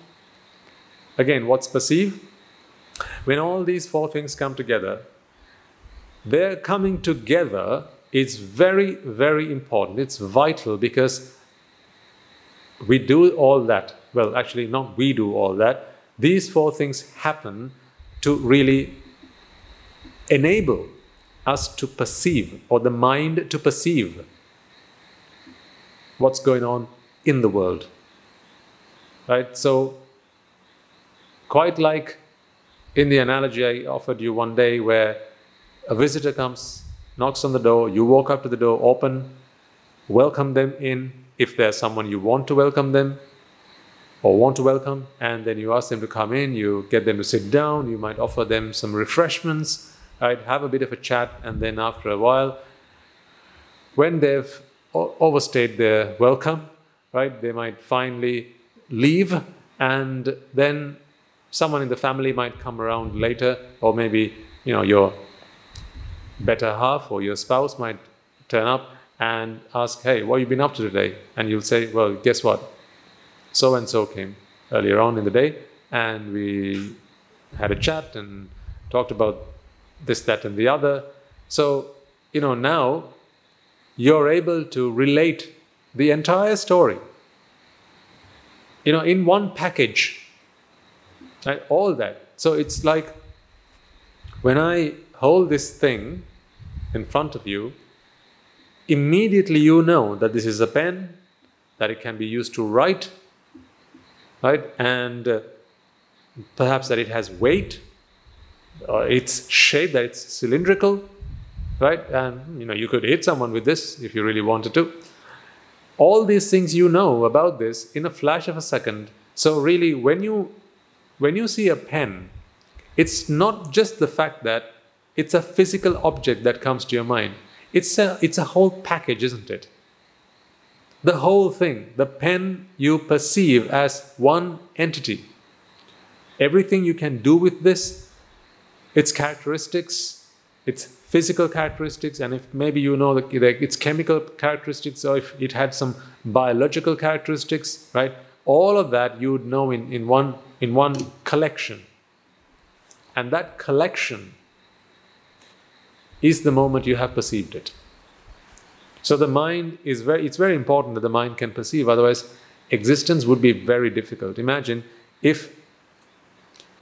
Again, what's perceive? When all these four things come together, their coming together is very, very important. It's vital because we do all that. Well, actually, not we do all that. These four things happen to really enable us to perceive, or the mind to perceive, what's going on in the world. Right? So, quite like in the analogy I offered you one day, where a visitor comes, knocks on the door, you walk up to the door, open, welcome them in if there's someone you want to welcome them or want to welcome, and then you ask them to come in, you get them to sit down, you might offer them some refreshments, right? Have a bit of a chat, and then after a while, when they've overstayed their welcome, right, they might finally leave, and then someone in the family might come around later, or maybe you know your better half or your spouse might turn up and ask, Hey, what have you been up to today? And you'll say, Well, guess what? So and so came earlier on in the day, and we had a chat and talked about this, that, and the other. So, you know, now you're able to relate the entire story, you know, in one package, right? All that. So it's like when I hold this thing in front of you, immediately you know that this is a pen, that it can be used to write, right? And uh, perhaps that it has weight, or its shape, that it's cylindrical, right? And you know, you could hit someone with this if you really wanted to. All these things you know about this in a flash of a second. So really, when you when you see a pen, it's not just the fact that it's a physical object that comes to your mind. It's a, it's a whole package, isn't it? The whole thing, the pen you perceive as one entity. Everything you can do with this, its characteristics, its physical characteristics, and if maybe you know the, its chemical characteristics, or if it had some biological characteristics, right? All of that you would know in, in, one, in one collection. And that collection is the moment you have perceived it. So the mind is very, it's very important that the mind can perceive, otherwise, existence would be very difficult. Imagine if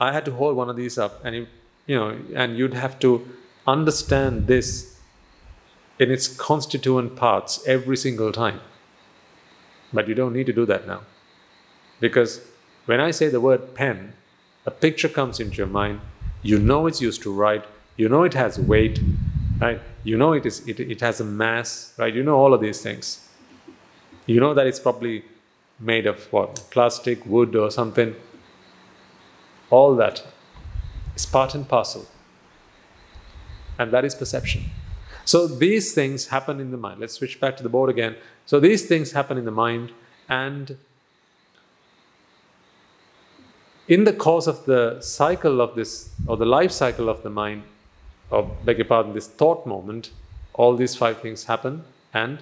I had to hold one of these up and you, you know, and you'd have to understand this in its constituent parts every single time. But you don't need to do that now. Because when I say the word pen, a picture comes into your mind, you know it's used to write, you know it has weight, right? You know it is it, it has a mass, right? You know all of these things. You know that it's probably made of what? Plastic, wood, or something. All that is part and parcel. And that is perception. So these things happen in the mind. Let's switch back to the board again. So these things happen in the mind, and in the course of the cycle of this, or the life cycle of the mind, or beg your pardon, this thought moment, all these five things happen and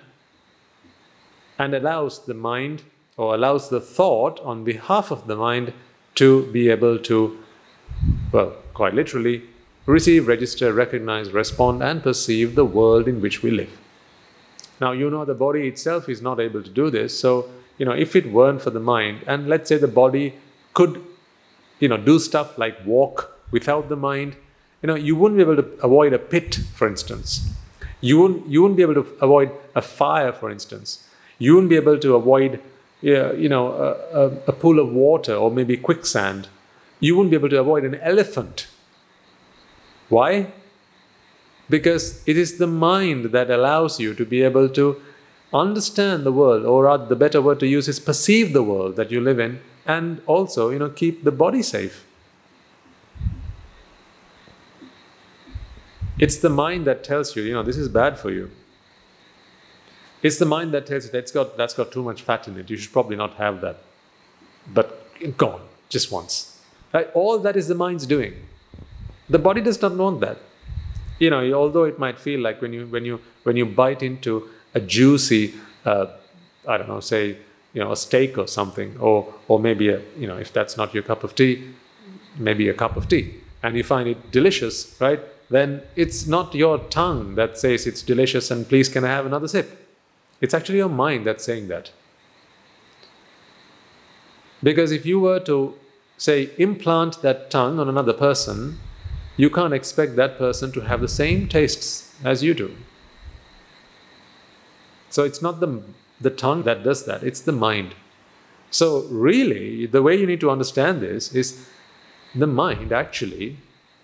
and allows the mind or allows the thought on behalf of the mind to be able to, well, quite literally, receive, register, recognize, respond, and perceive the world in which we live. Now, you know, the body itself is not able to do this. So, you know, if it weren't for the mind, and let's say the body could, you know, do stuff like walk without the mind, you know, you wouldn't be able to avoid a pit, for instance. You wouldn't, you wouldn't be able to avoid a fire, for instance. You wouldn't be able to avoid, you know, a, a, a pool of water or maybe quicksand. You wouldn't be able to avoid an elephant. Why? Because it is the mind that allows you to be able to understand the world, or the better word to use is perceive the world that you live in, and also, you know, keep the body safe. It's the mind that tells you, you know, this is bad for you. It's the mind that tells you that's got, that's got too much fat in it. You should probably not have that. But gone, just once. Right? All that is the mind's doing. The body does not want that. you know, although it might feel like when you when you when you bite into a juicy, uh, I don't know, say you know a steak or something, or or maybe a you know if that's not your cup of tea, maybe a cup of tea, and you find it delicious, right? Then it's not your tongue that says it's delicious and please can I have another sip. It's actually your mind that's saying that. Because if you were to say implant that tongue on another person, you can't expect that person to have the same tastes as you do. So it's not the, the tongue that does that, it's the mind. So, really, the way you need to understand this is the mind actually,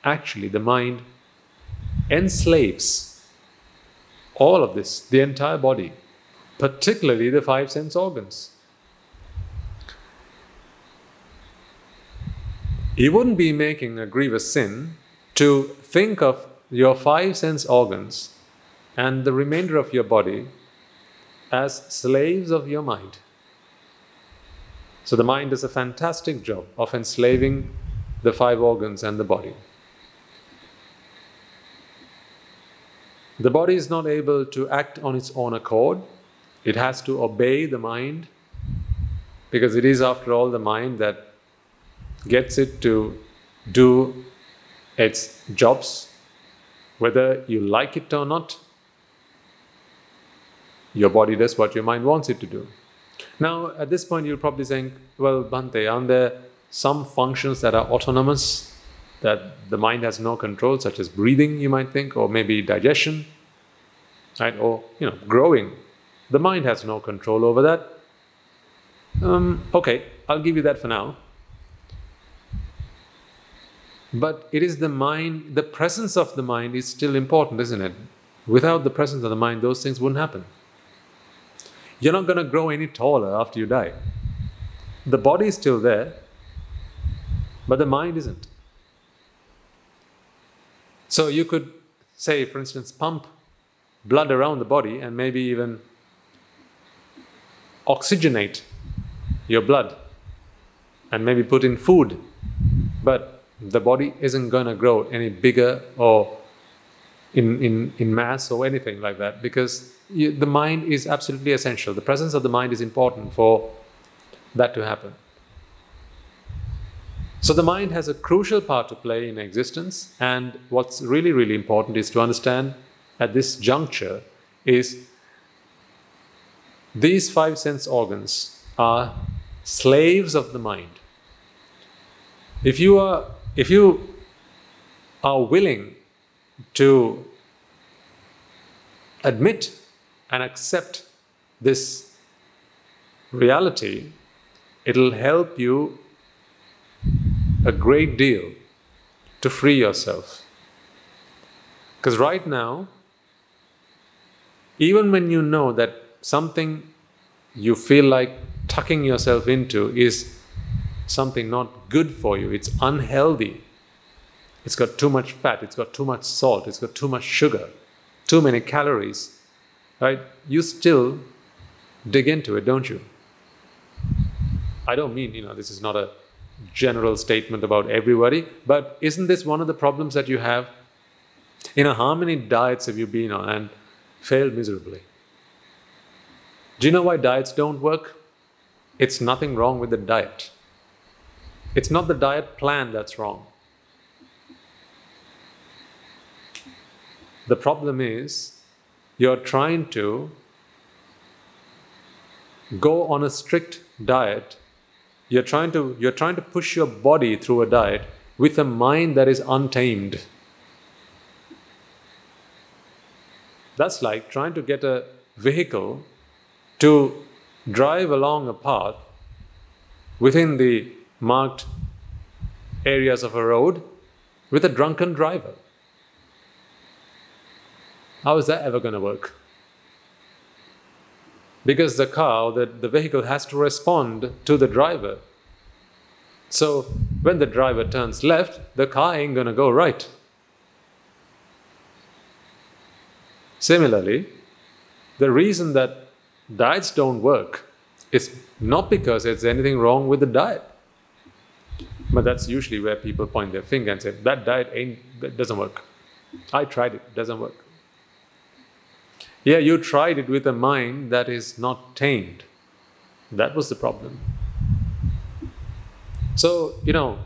actually, the mind enslaves all of this, the entire body, particularly the five sense organs. You wouldn't be making a grievous sin to think of your five sense organs and the remainder of your body as slaves of your mind. So the mind does a fantastic job of enslaving the five organs and the body. The body is not able to act on its own accord. It has to obey the mind because it is, after all, the mind that gets it to do its jobs, whether you like it or not. Your body does what your mind wants it to do. Now, at this point, you're probably saying, well, Bhante, aren't there some functions that are autonomous, that the mind has no control, such as breathing, you might think, or maybe digestion, right? Or, you know, growing. The mind has no control over that. Um, okay, I'll give you that for now. But it is the mind, the presence of the mind is still important, isn't it? Without the presence of the mind, those things wouldn't happen. You're not going to grow any taller after you die. The body is still there, but the mind isn't. So you could say, for instance, pump blood around the body and maybe even oxygenate your blood and maybe put in food. But the body isn't going to grow any bigger or in, in, in mass or anything like that because you, the mind is absolutely essential. The presence of the mind is important for that to happen. So the mind has a crucial part to play in existence, and what's really, really important is to understand at this juncture is these five sense organs are slaves of the mind. If you are if you are willing to admit and accept this reality, it'll help you a great deal to free yourself. Because right now, even when you know that something you feel like tucking yourself into is something not good for you, it's unhealthy, it's got too much fat, it's got too much salt, it's got too much sugar, too many calories, right? You still dig into it, don't you? I don't mean, you know, this is not a general statement about everybody, but isn't this one of the problems that you have? You know, how many diets have you been on and failed miserably? Do you know why diets don't work? It's nothing wrong with the diet. It's not the diet plan that's wrong. The problem is you're trying to go on a strict diet you're trying to you're trying to push your body through a diet with a mind that is untamed. That's like trying to get a vehicle to drive along a path within the marked areas of a road with a drunken driver. How is that ever going to work? because the car, the, the vehicle has to respond to the driver. So when the driver turns left, the car ain't gonna go right. Similarly, the reason that diets don't work is not because there's anything wrong with the diet. But that's usually where people point their finger and say, that diet ain't, that doesn't work. I tried it, it doesn't work. Yeah, you tried it with a mind that is not tamed. That was the problem. So, you know,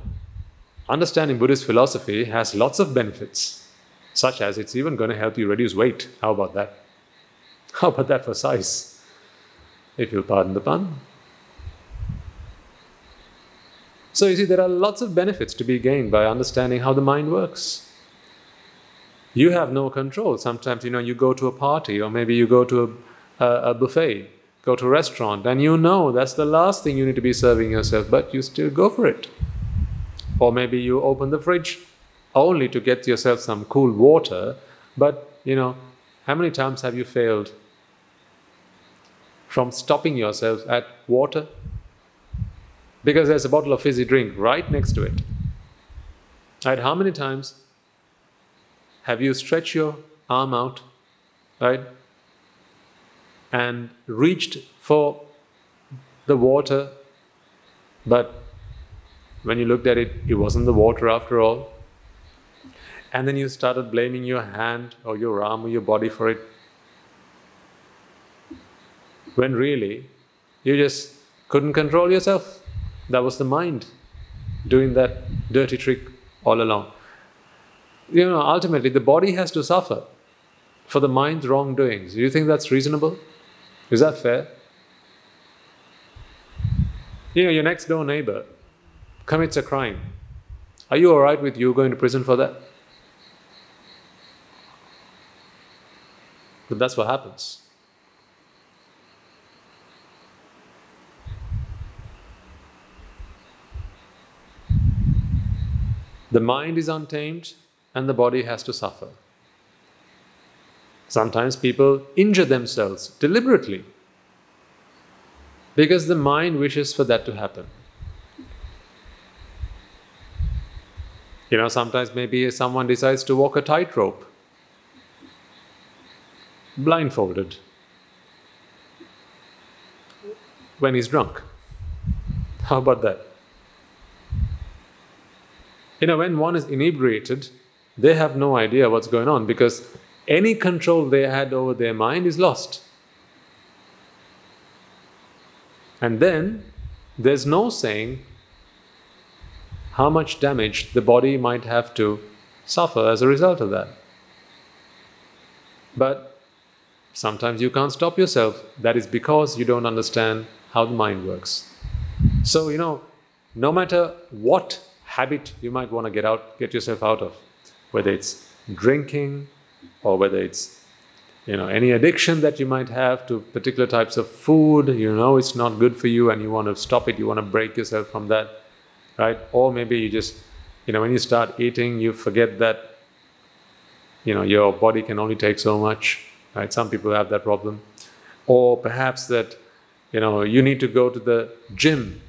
understanding Buddhist philosophy has lots of benefits, such as it's even going to help you reduce weight. How about that? How about that for size? If you'll pardon the pun. So, you see, there are lots of benefits to be gained by understanding how the mind works. You have no control. Sometimes, you know, you go to a party or maybe you go to a, a, a buffet, go to a restaurant, and you know that's the last thing you need to be serving yourself, but you still go for it. Or maybe you open the fridge only to get yourself some cool water, but, you know, how many times have you failed from stopping yourself at water? Because there's a bottle of fizzy drink right next to it. Right? How many times have you stretched your arm out, right? And reached for the water, but when you looked at it, it wasn't the water after all. And then you started blaming your hand or your arm or your body for it. When really, you just couldn't control yourself. That was the mind doing that dirty trick all along you know, ultimately the body has to suffer for the mind's wrongdoings. Do you think that's reasonable? Is that fair? You know, your next door neighbor commits a crime. Are you all right with you going to prison for that? But that's what happens. The mind is untamed, and the body has to suffer. Sometimes people injure themselves deliberately because the mind wishes for that to happen. You know, sometimes maybe someone decides to walk a tightrope blindfolded when he's drunk. How about that? You know, when one is inebriated, they have no idea what's going on because any control they had over their mind is lost. And then there's no saying how much damage the body might have to suffer as a result of that. But sometimes you can't stop yourself. That is because you don't understand how the mind works. So, you know, no matter what habit you might want to get out, get yourself out of, whether it's drinking or whether it's you know any addiction that you might have to particular types of food you know it's not good for you and you want to stop it you want to break yourself from that right? Or maybe you just you know when you start eating you forget that you know your body can only take so much right? Some people have that problem. Or perhaps that you know you need to go to the gym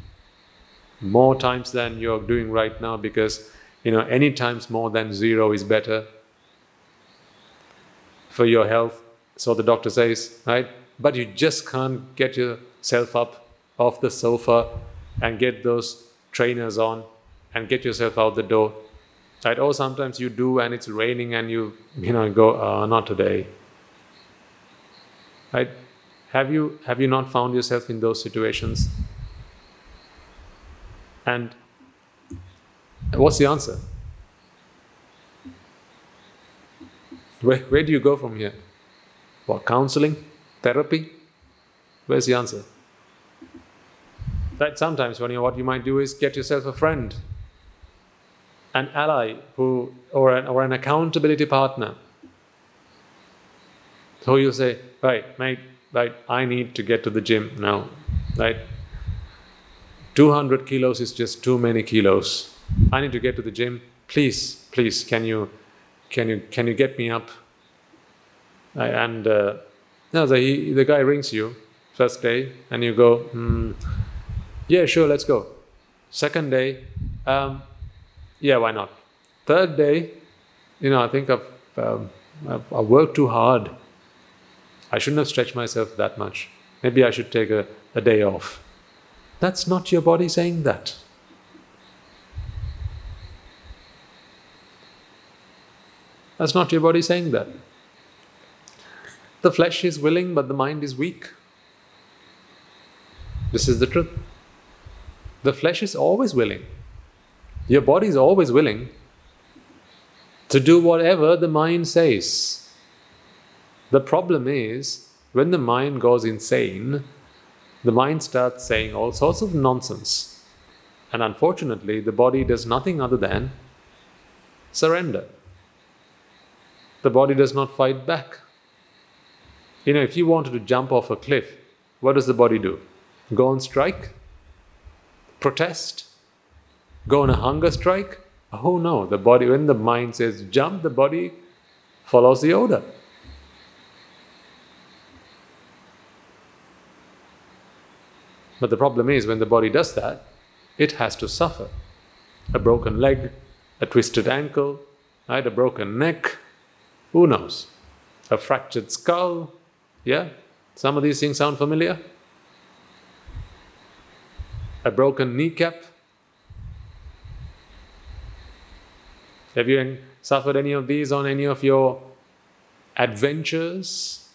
more times than you're doing right now because you know, any times more than zero is better for your health. So the doctor says, right? But you just can't get yourself up off the sofa and get those trainers on and get yourself out the door. Right? Or sometimes you do and it's raining and you, you know, go, uh, not today. Right? Have you, have you not found yourself in those situations? And What's the answer? Where, where do you go from here? What, counseling? Therapy? Where's the answer? That sometimes when you, what you might do is get yourself a friend, an ally who, or, an, or an accountability partner. So you say, right, mate, right, I need to get to the gym now, right? 200 kilos is just too many kilos. I need to get to the gym. Please, please, can you, can you, can you get me up? I, and uh, no, the, the guy rings you first day, and you go, mm, yeah, sure, let's go. Second day, um, yeah, why not? Third day, you know, I think I've, um, I've, I've worked too hard. I shouldn't have stretched myself that much. Maybe I should take a, a day off. That's not your body saying that. That's not your body saying that. The flesh is willing, but the mind is weak. This is the truth. The flesh is always willing. Your body is always willing to do whatever the mind says. The problem is when the mind goes insane, the mind starts saying all sorts of nonsense. And unfortunately, the body does nothing other than surrender. The body does not fight back. You know, if you wanted to jump off a cliff, what does the body do? Go on strike? Protest? Go on a hunger strike? Oh no, the body, when the mind says jump, the body follows the order. But the problem is, when the body does that, it has to suffer. A broken leg, a twisted ankle, right? a broken neck, who knows? A fractured skull, yeah? Some of these things sound familiar? A broken kneecap. Have you suffered any of these on any of your adventures?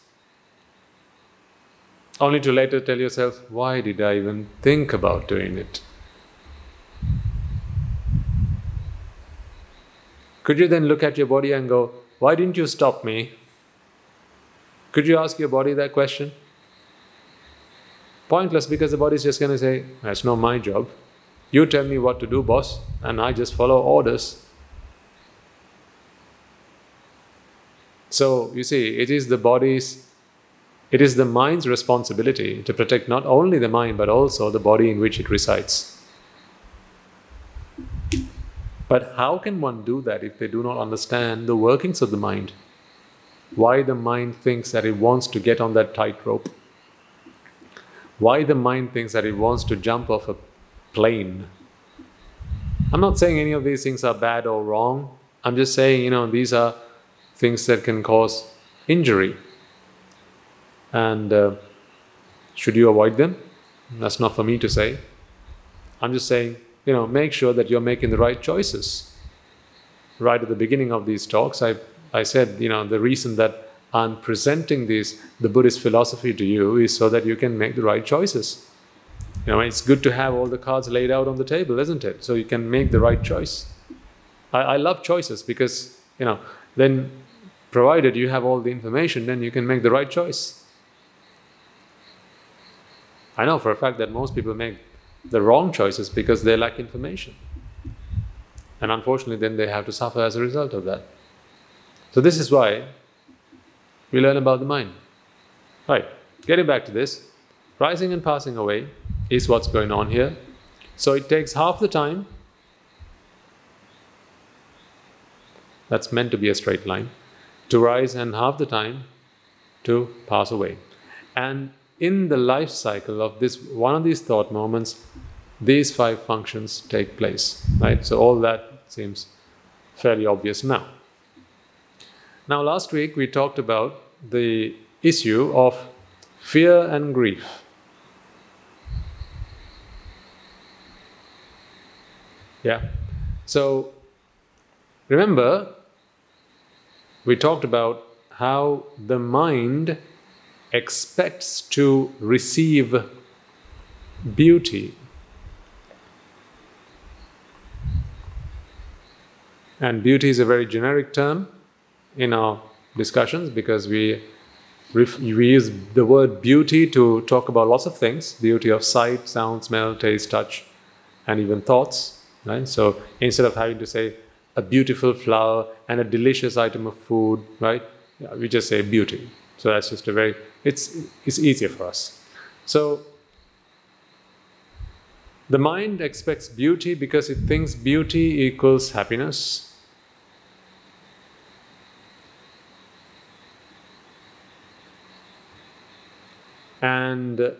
Only to later tell yourself, why did I even think about doing it? Could you then look at your body and go, why didn't you stop me? Could you ask your body that question? Pointless because the body is just going to say, That's not my job. You tell me what to do, boss, and I just follow orders. So, you see, it is the body's, it is the mind's responsibility to protect not only the mind but also the body in which it resides. But how can one do that if they do not understand the workings of the mind? Why the mind thinks that it wants to get on that tightrope? Why the mind thinks that it wants to jump off a plane? I'm not saying any of these things are bad or wrong. I'm just saying, you know, these are things that can cause injury. And uh, should you avoid them? That's not for me to say. I'm just saying you know, make sure that you're making the right choices. Right at the beginning of these talks, I, I said, you know, the reason that I'm presenting this, the Buddhist philosophy to you is so that you can make the right choices. You know, it's good to have all the cards laid out on the table, isn't it? So you can make the right choice. I, I love choices because, you know, then provided you have all the information, then you can make the right choice. I know for a fact that most people make the wrong choices because they lack information. And unfortunately, then they have to suffer as a result of that. So, this is why we learn about the mind. Right, getting back to this, rising and passing away is what's going on here. So, it takes half the time, that's meant to be a straight line, to rise, and half the time to pass away. And in the life cycle of this one of these thought moments, these five functions take place. Right? So all that seems fairly obvious now. Now, last week we talked about the issue of fear and grief. Yeah. So remember, we talked about how the mind expects to receive beauty. And beauty is a very generic term in our discussions because we, we use the word beauty to talk about lots of things beauty of sight, sound, smell, taste, touch, and even thoughts. Right? So instead of having to say a beautiful flower and a delicious item of food, right? We just say beauty. So that's just a very, it's, it's easier for us. So the mind expects beauty because it thinks beauty equals happiness. And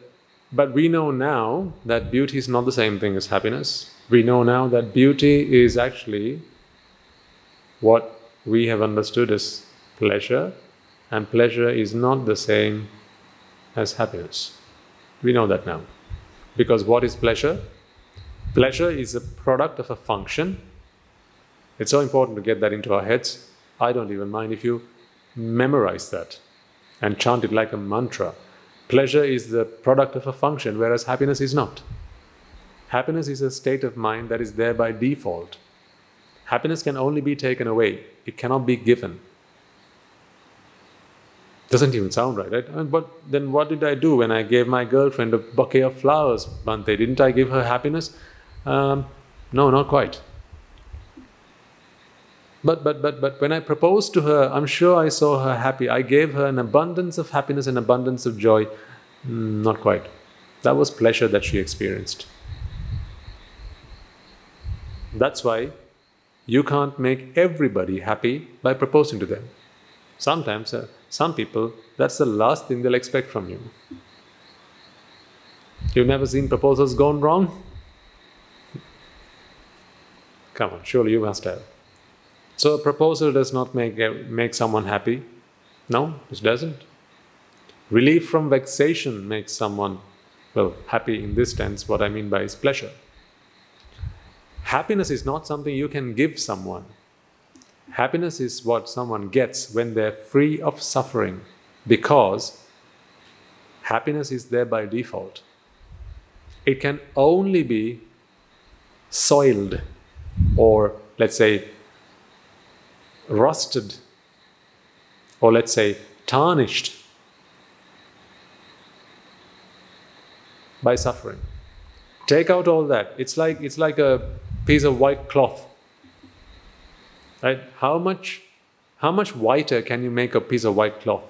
but we know now that beauty is not the same thing as happiness. We know now that beauty is actually what we have understood as pleasure and pleasure is not the same as happiness. We know that now. Because what is pleasure? Pleasure is a product of a function. It's so important to get that into our heads. I don't even mind if you memorize that and chant it like a mantra. Pleasure is the product of a function, whereas happiness is not. Happiness is a state of mind that is there by default. Happiness can only be taken away, it cannot be given. Doesn't even sound right, right? But then what did I do when I gave my girlfriend a bouquet of flowers, Bhante? Didn't I give her happiness? Um, no, not quite. But, but, but, but when I proposed to her, I'm sure I saw her happy. I gave her an abundance of happiness and abundance of joy. Mm, not quite. That was pleasure that she experienced. That's why you can't make everybody happy by proposing to them. Sometimes, uh, some people, that's the last thing they'll expect from you. You've never seen proposals gone wrong? Come on, surely you must have. So a proposal does not make, uh, make someone happy. No, it doesn't. Relief from vexation makes someone, well, happy in this sense. What I mean by is pleasure. Happiness is not something you can give someone. Happiness is what someone gets when they're free of suffering because happiness is there by default. It can only be soiled or, let's say, rusted or, let's say, tarnished by suffering. Take out all that. It's like, it's like a piece of white cloth. Right? How much, how much whiter can you make a piece of white cloth?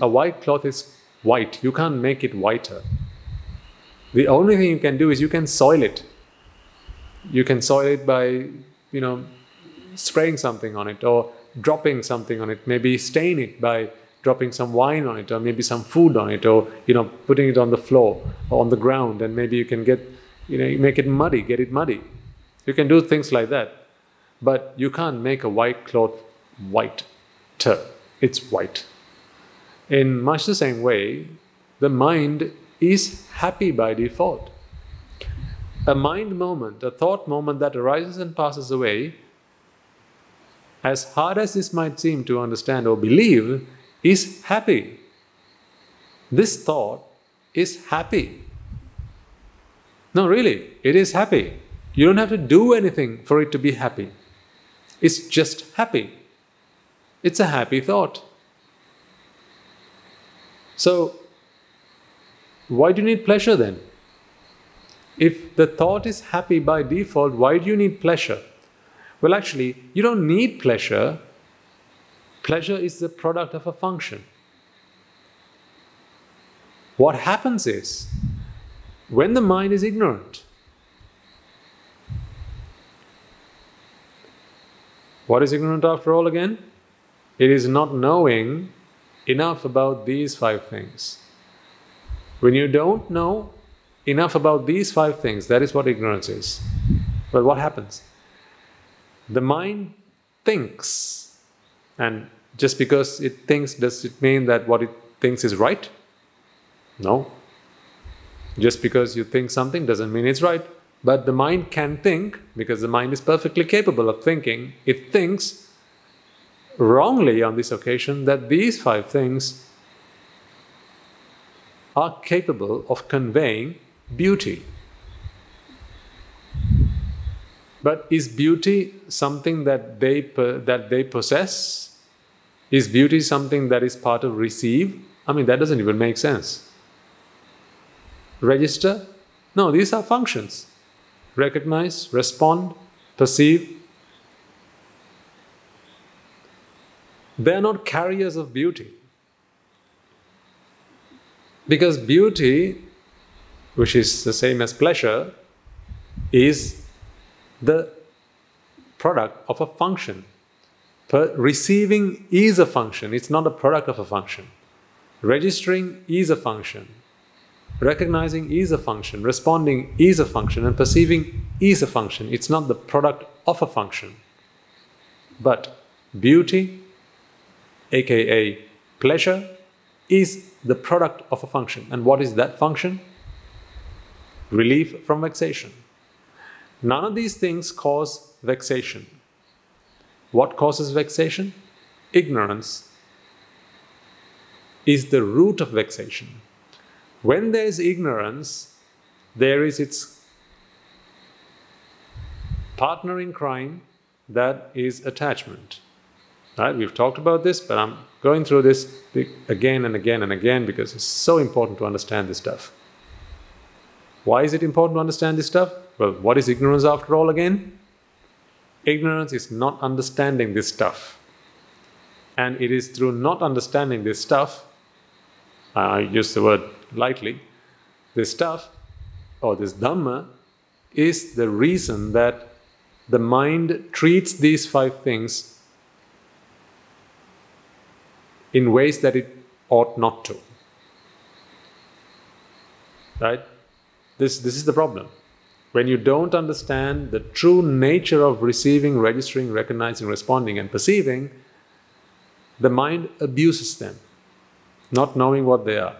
A white cloth is white. You can't make it whiter. The only thing you can do is you can soil it. You can soil it by, you know, spraying something on it or dropping something on it. Maybe stain it by dropping some wine on it or maybe some food on it or, you know, putting it on the floor or on the ground and maybe you can get you know, make it muddy, get it muddy. You can do things like that. But you can't make a white cloth white. It's white. In much the same way, the mind is happy by default. A mind moment, a thought moment that arises and passes away, as hard as this might seem to understand or believe, is happy. This thought is happy. No, really, it is happy. You don't have to do anything for it to be happy. It's just happy. It's a happy thought. So, why do you need pleasure then? If the thought is happy by default, why do you need pleasure? Well, actually, you don't need pleasure. Pleasure is the product of a function. What happens is, when the mind is ignorant. What is ignorant after all again? It is not knowing enough about these five things. When you don't know enough about these five things, that is what ignorance is. But what happens? The mind thinks, and just because it thinks, does it mean that what it thinks is right? No. Just because you think something doesn't mean it's right. But the mind can think, because the mind is perfectly capable of thinking. It thinks wrongly on this occasion that these five things are capable of conveying beauty. But is beauty something that they, that they possess? Is beauty something that is part of receive? I mean, that doesn't even make sense register. No, these are functions. Recognize, respond, perceive. They are not carriers of beauty. Because beauty, which is the same as pleasure, is the product of a function. Per receiving is a function, it's not a product of a function. Registering is a function. Recognizing is a function, responding is a function, and perceiving is a function. It's not the product of a function. But beauty, aka pleasure, is the product of a function. And what is that function? Relief from vexation. None of these things cause vexation. What causes vexation? Ignorance is the root of vexation. When there is ignorance, there is its partner in crime, that is attachment. Right? We've talked about this, but I'm going through this again and again and again because it's so important to understand this stuff. Why is it important to understand this stuff? Well, what is ignorance after all again? Ignorance is not understanding this stuff. And it is through not understanding this stuff, I use the word lightly, this stuff or this Dhamma is the reason that the mind treats these five things in ways that it ought not to. Right? This, this is the problem. When you don't understand the true nature of receiving, registering, recognizing, responding, and perceiving, the mind abuses them, not knowing what they are.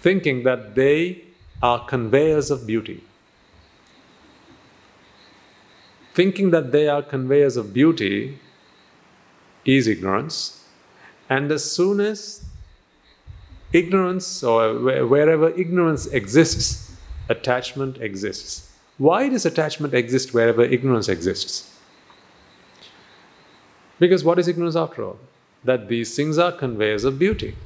Thinking that they are conveyors of beauty. Thinking that they are conveyors of beauty is ignorance. And as soon as ignorance or wherever ignorance exists, attachment exists. Why does attachment exist wherever ignorance exists? Because what is ignorance after all? That these things are conveyors of beauty.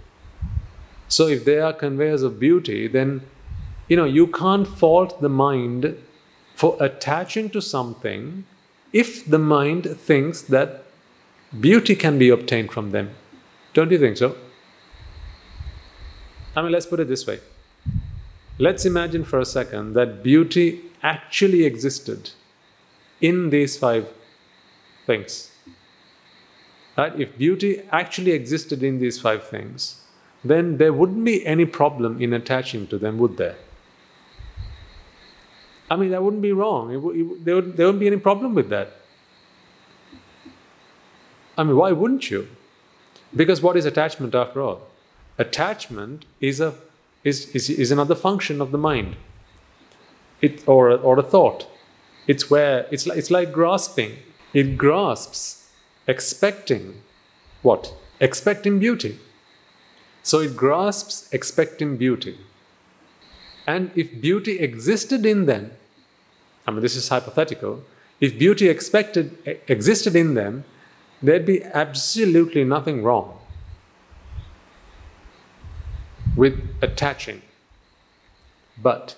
So if they are conveyors of beauty, then you know, you can't fault the mind for attaching to something if the mind thinks that beauty can be obtained from them. Don't you think so? I mean, let's put it this way. Let's imagine for a second that beauty actually existed in these five things. Right? If beauty actually existed in these five things, then there wouldn't be any problem in attaching to them, would there? I mean, that wouldn't be wrong. It, it, there, would, there wouldn't be any problem with that. I mean, why wouldn't you? Because what is attachment after all? Attachment is, a, is, is, is another function of the mind it, or, or a thought. It's where it's like, it's like grasping. It grasps, expecting what? Expecting beauty. So it grasps, expecting beauty. And if beauty existed in them, I mean, this is hypothetical. If beauty expected, existed in them, there'd be absolutely nothing wrong with attaching. But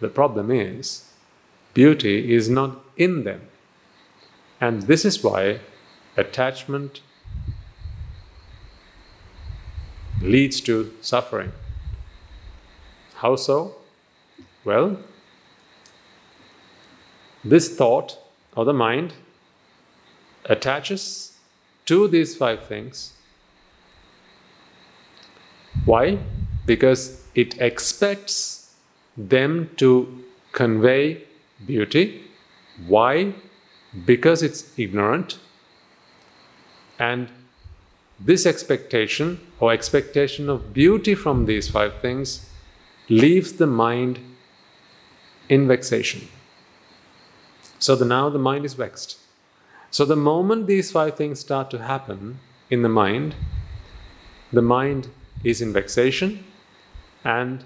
the problem is, beauty is not in them. And this is why attachment leads to suffering. How so? Well, this thought or the mind attaches to these five things. Why? Because it expects them to convey beauty. Why? Because it's ignorant. And this expectation or expectation of beauty from these five things leaves the mind in vexation. So the, now the mind is vexed. So the moment these five things start to happen in the mind, the mind is in vexation and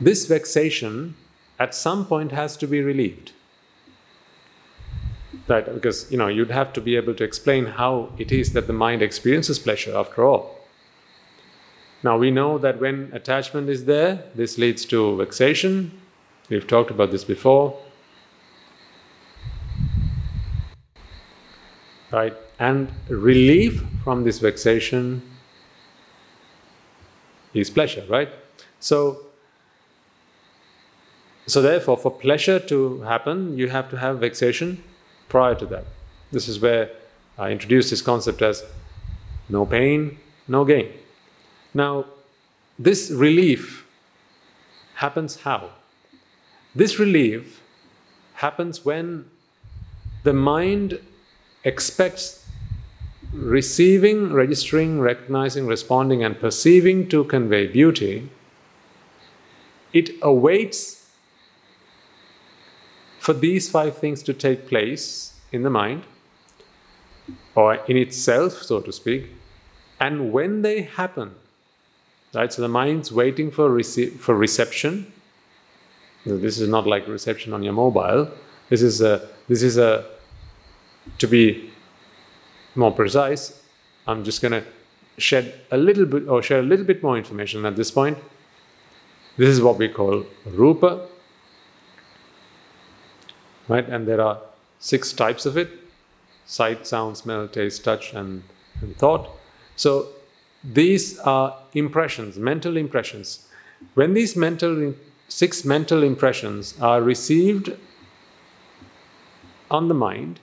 this vexation at some point has to be relieved. Right, because you know you'd have to be able to explain how it is that the mind experiences pleasure after all. Now we know that when attachment is there, this leads to vexation. We've talked about this before. Right? And relief from this vexation is pleasure, right? So, so therefore, for pleasure to happen, you have to have vexation prior to that. This is where I introduced this concept as no pain, no gain. Now, this relief happens how? This relief happens when the mind expects receiving, registering, recognizing, responding, and perceiving to convey beauty, it awaits for these five things to take place in the mind or in itself, so to speak. And when they happen, right, so the mind's waiting for, rece- for reception. This is not like reception on your mobile. This is a, this is a, to be more precise, I'm just going to shed a little bit or share a little bit more information at this point. This is what we call rupa, right? And there are six types of it sight, sound, smell, taste, touch, and, and thought. So these are impressions, mental impressions. When these mental, six mental impressions are received on the mind,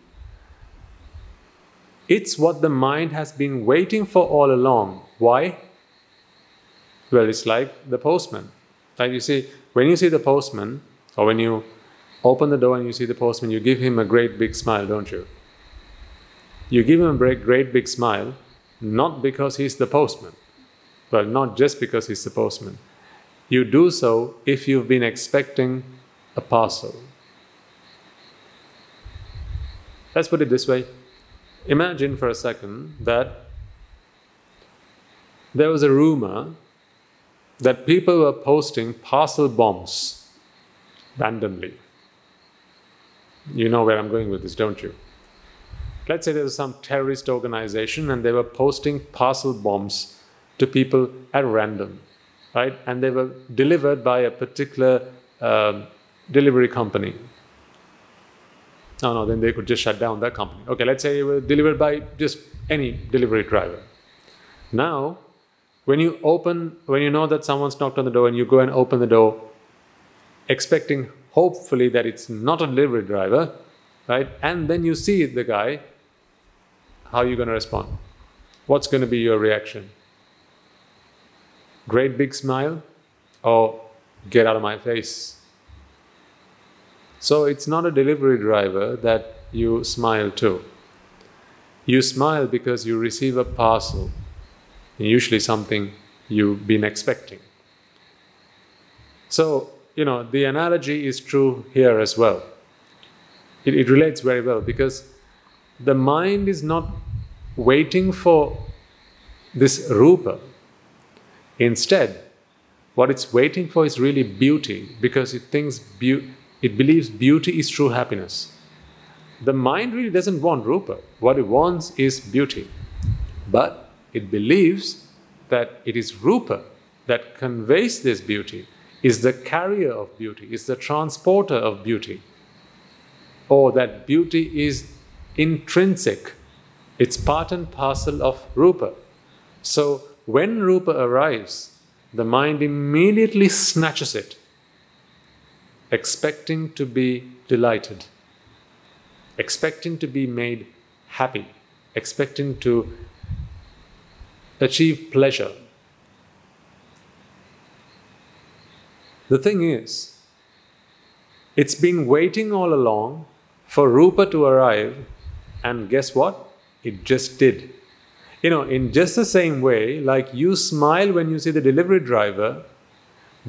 it's what the mind has been waiting for all along. Why? Well, it's like the postman. Like you see, when you see the postman, or when you open the door and you see the postman, you give him a great big smile, don't you? You give him a great big smile, not because he's the postman. Well, not just because he's the postman. You do so if you've been expecting a parcel. Let's put it this way Imagine for a second that there was a rumor that people were posting parcel bombs randomly. You know where I'm going with this, don't you? Let's say there was some terrorist organization and they were posting parcel bombs to people at random, right? And they were delivered by a particular uh, delivery company. No, no, then they could just shut down that company. Okay, let's say it was delivered by just any delivery driver. Now, when you open, when you know that someone's knocked on the door and you go and open the door, expecting hopefully that it's not a delivery driver, right? And then you see the guy, how are you going to respond? What's going to be your reaction? Great big smile or get out of my face? So it's not a delivery driver that you smile to. You smile because you receive a parcel, and usually something you've been expecting. So, you know, the analogy is true here as well. It, it relates very well because the mind is not waiting for this rupa. Instead, what it's waiting for is really beauty because it thinks beauty it believes beauty is true happiness. The mind really doesn't want rupa. What it wants is beauty. But it believes that it is rupa that conveys this beauty, is the carrier of beauty, is the transporter of beauty. Or that beauty is intrinsic, it's part and parcel of rupa. So when rupa arrives, the mind immediately snatches it expecting to be delighted, expecting to be made happy, expecting to achieve pleasure. The thing is, it's been waiting all along for Rupa to arrive, and guess what? It just did. You know, in just the same way, like you smile when you see the delivery driver,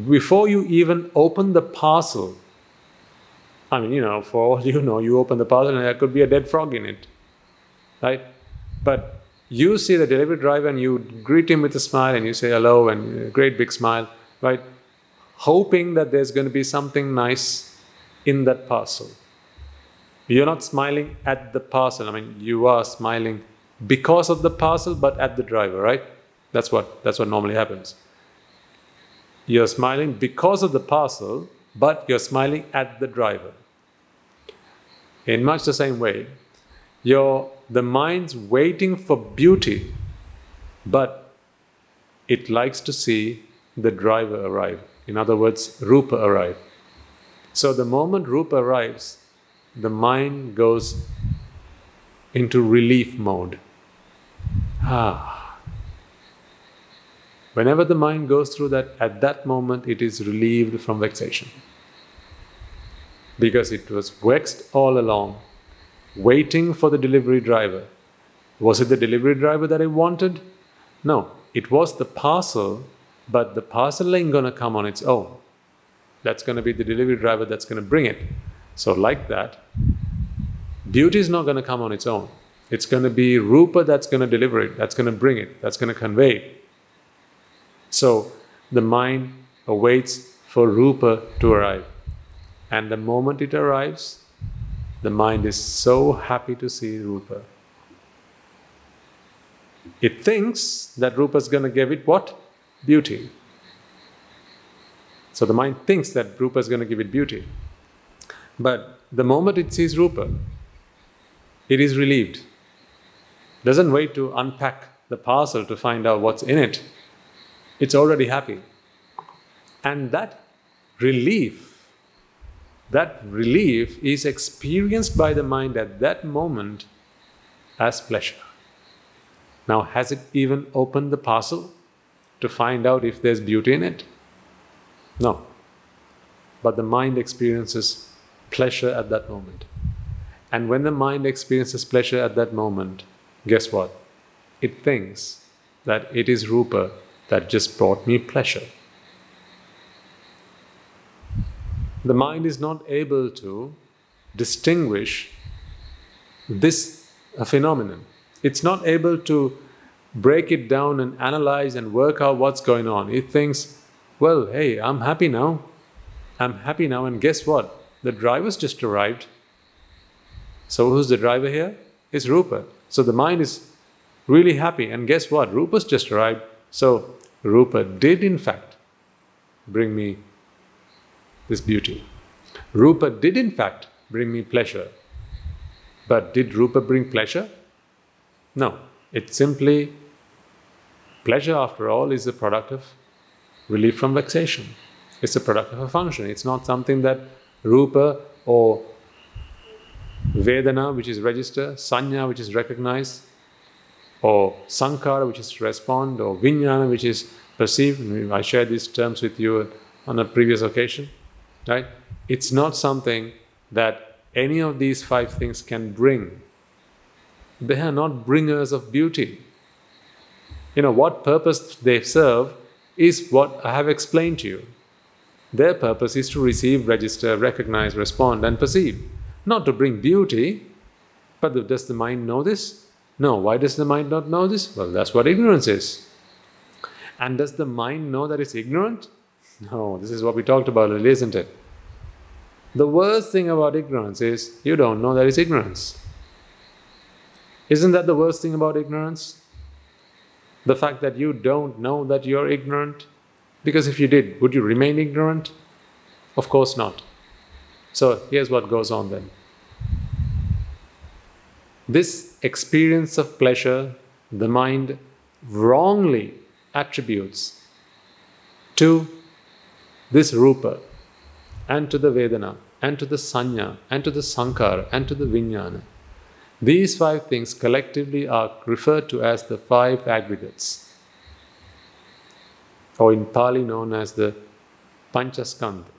before you even open the parcel, I mean, you know, for all you know, you open the parcel and there could be a dead frog in it, right? But you see the delivery driver and you greet him with a smile and you say hello and a great big smile, right? Hoping that there's going to be something nice in that parcel. You're not smiling at the parcel. I mean, you are smiling because of the parcel, but at the driver, right? That's what that's what normally happens. You're smiling because of the parcel, but you're smiling at the driver. In much the same way, your the mind's waiting for beauty, but it likes to see the driver arrive. In other words, Rupa arrive. So the moment Rupa arrives, the mind goes into relief mode. Ah, Whenever the mind goes through that, at that moment it is relieved from vexation. Because it was vexed all along, waiting for the delivery driver. Was it the delivery driver that I wanted? No, it was the parcel, but the parcel ain't gonna come on its own. That's to be the delivery driver that's to bring it. So, like that, beauty is not to come on its own. It's to be Rupa that's to deliver it, that's to bring it, that's to convey. So, the mind awaits for Rupa to arrive. And the moment it arrives, the mind is so happy to see Rupa. It thinks that Rupa is going to give it what? Beauty. So the mind thinks that Rupa is going to give it beauty. But the moment it sees Rupa, it is relieved. Doesn't wait to unpack the parcel to find out what's in it. It's already happy. And that relief, that relief is experienced by the mind at that moment as pleasure. Now, has it even opened the parcel to find out if there's beauty in it? No. But the mind experiences pleasure at that moment. And when the mind experiences pleasure at that moment, guess what? It thinks that it is Rupa that just brought me pleasure. The mind is not able to distinguish this phenomenon. It's not able to break it down and analyze and work out what's going on. It thinks, well, hey, I'm happy now. I'm happy now, and guess what? The driver's just arrived. So, who's the driver here? It's Rupa. So, the mind is really happy, and guess what? Rupa's just arrived. So, Rupa did, in fact, bring me this beauty. Rupa did, in fact, bring me pleasure. But did Rupa bring pleasure? No. It simply, pleasure after all is a product of relief from vexation. It's a product of a function. It's not something that Rupa or Vedana, which is register, Sanya, which is recognize, or Sankara, which is respond, or Vijnana, which is perceive. I shared these terms with you on a previous occasion, right? It's not something that any of these five things can bring. They are not bringers of beauty. You know, what purpose they serve is what I have explained to you. Their purpose is to receive, register, recognize, respond, and perceive, not to bring beauty. But does the mind know this? No. Why does the mind not know this? Well, that's what ignorance is. And does the mind know that it's ignorant? No, this is what we talked about earlier, isn't it? The worst thing about ignorance is you don't know that it's ignorance. Isn't that the worst thing about ignorance? The fact that you don't know that you're ignorant? Because if you did, would you remain ignorant? Of course not. So here's what goes on then. This experience of pleasure, the mind wrongly attributes to this rupa and to the Vedana and to the Sanya and to the Sankara and to the Vijnana. These five things collectively are referred to as the five aggregates, or in Pali known as the Panchaskandha.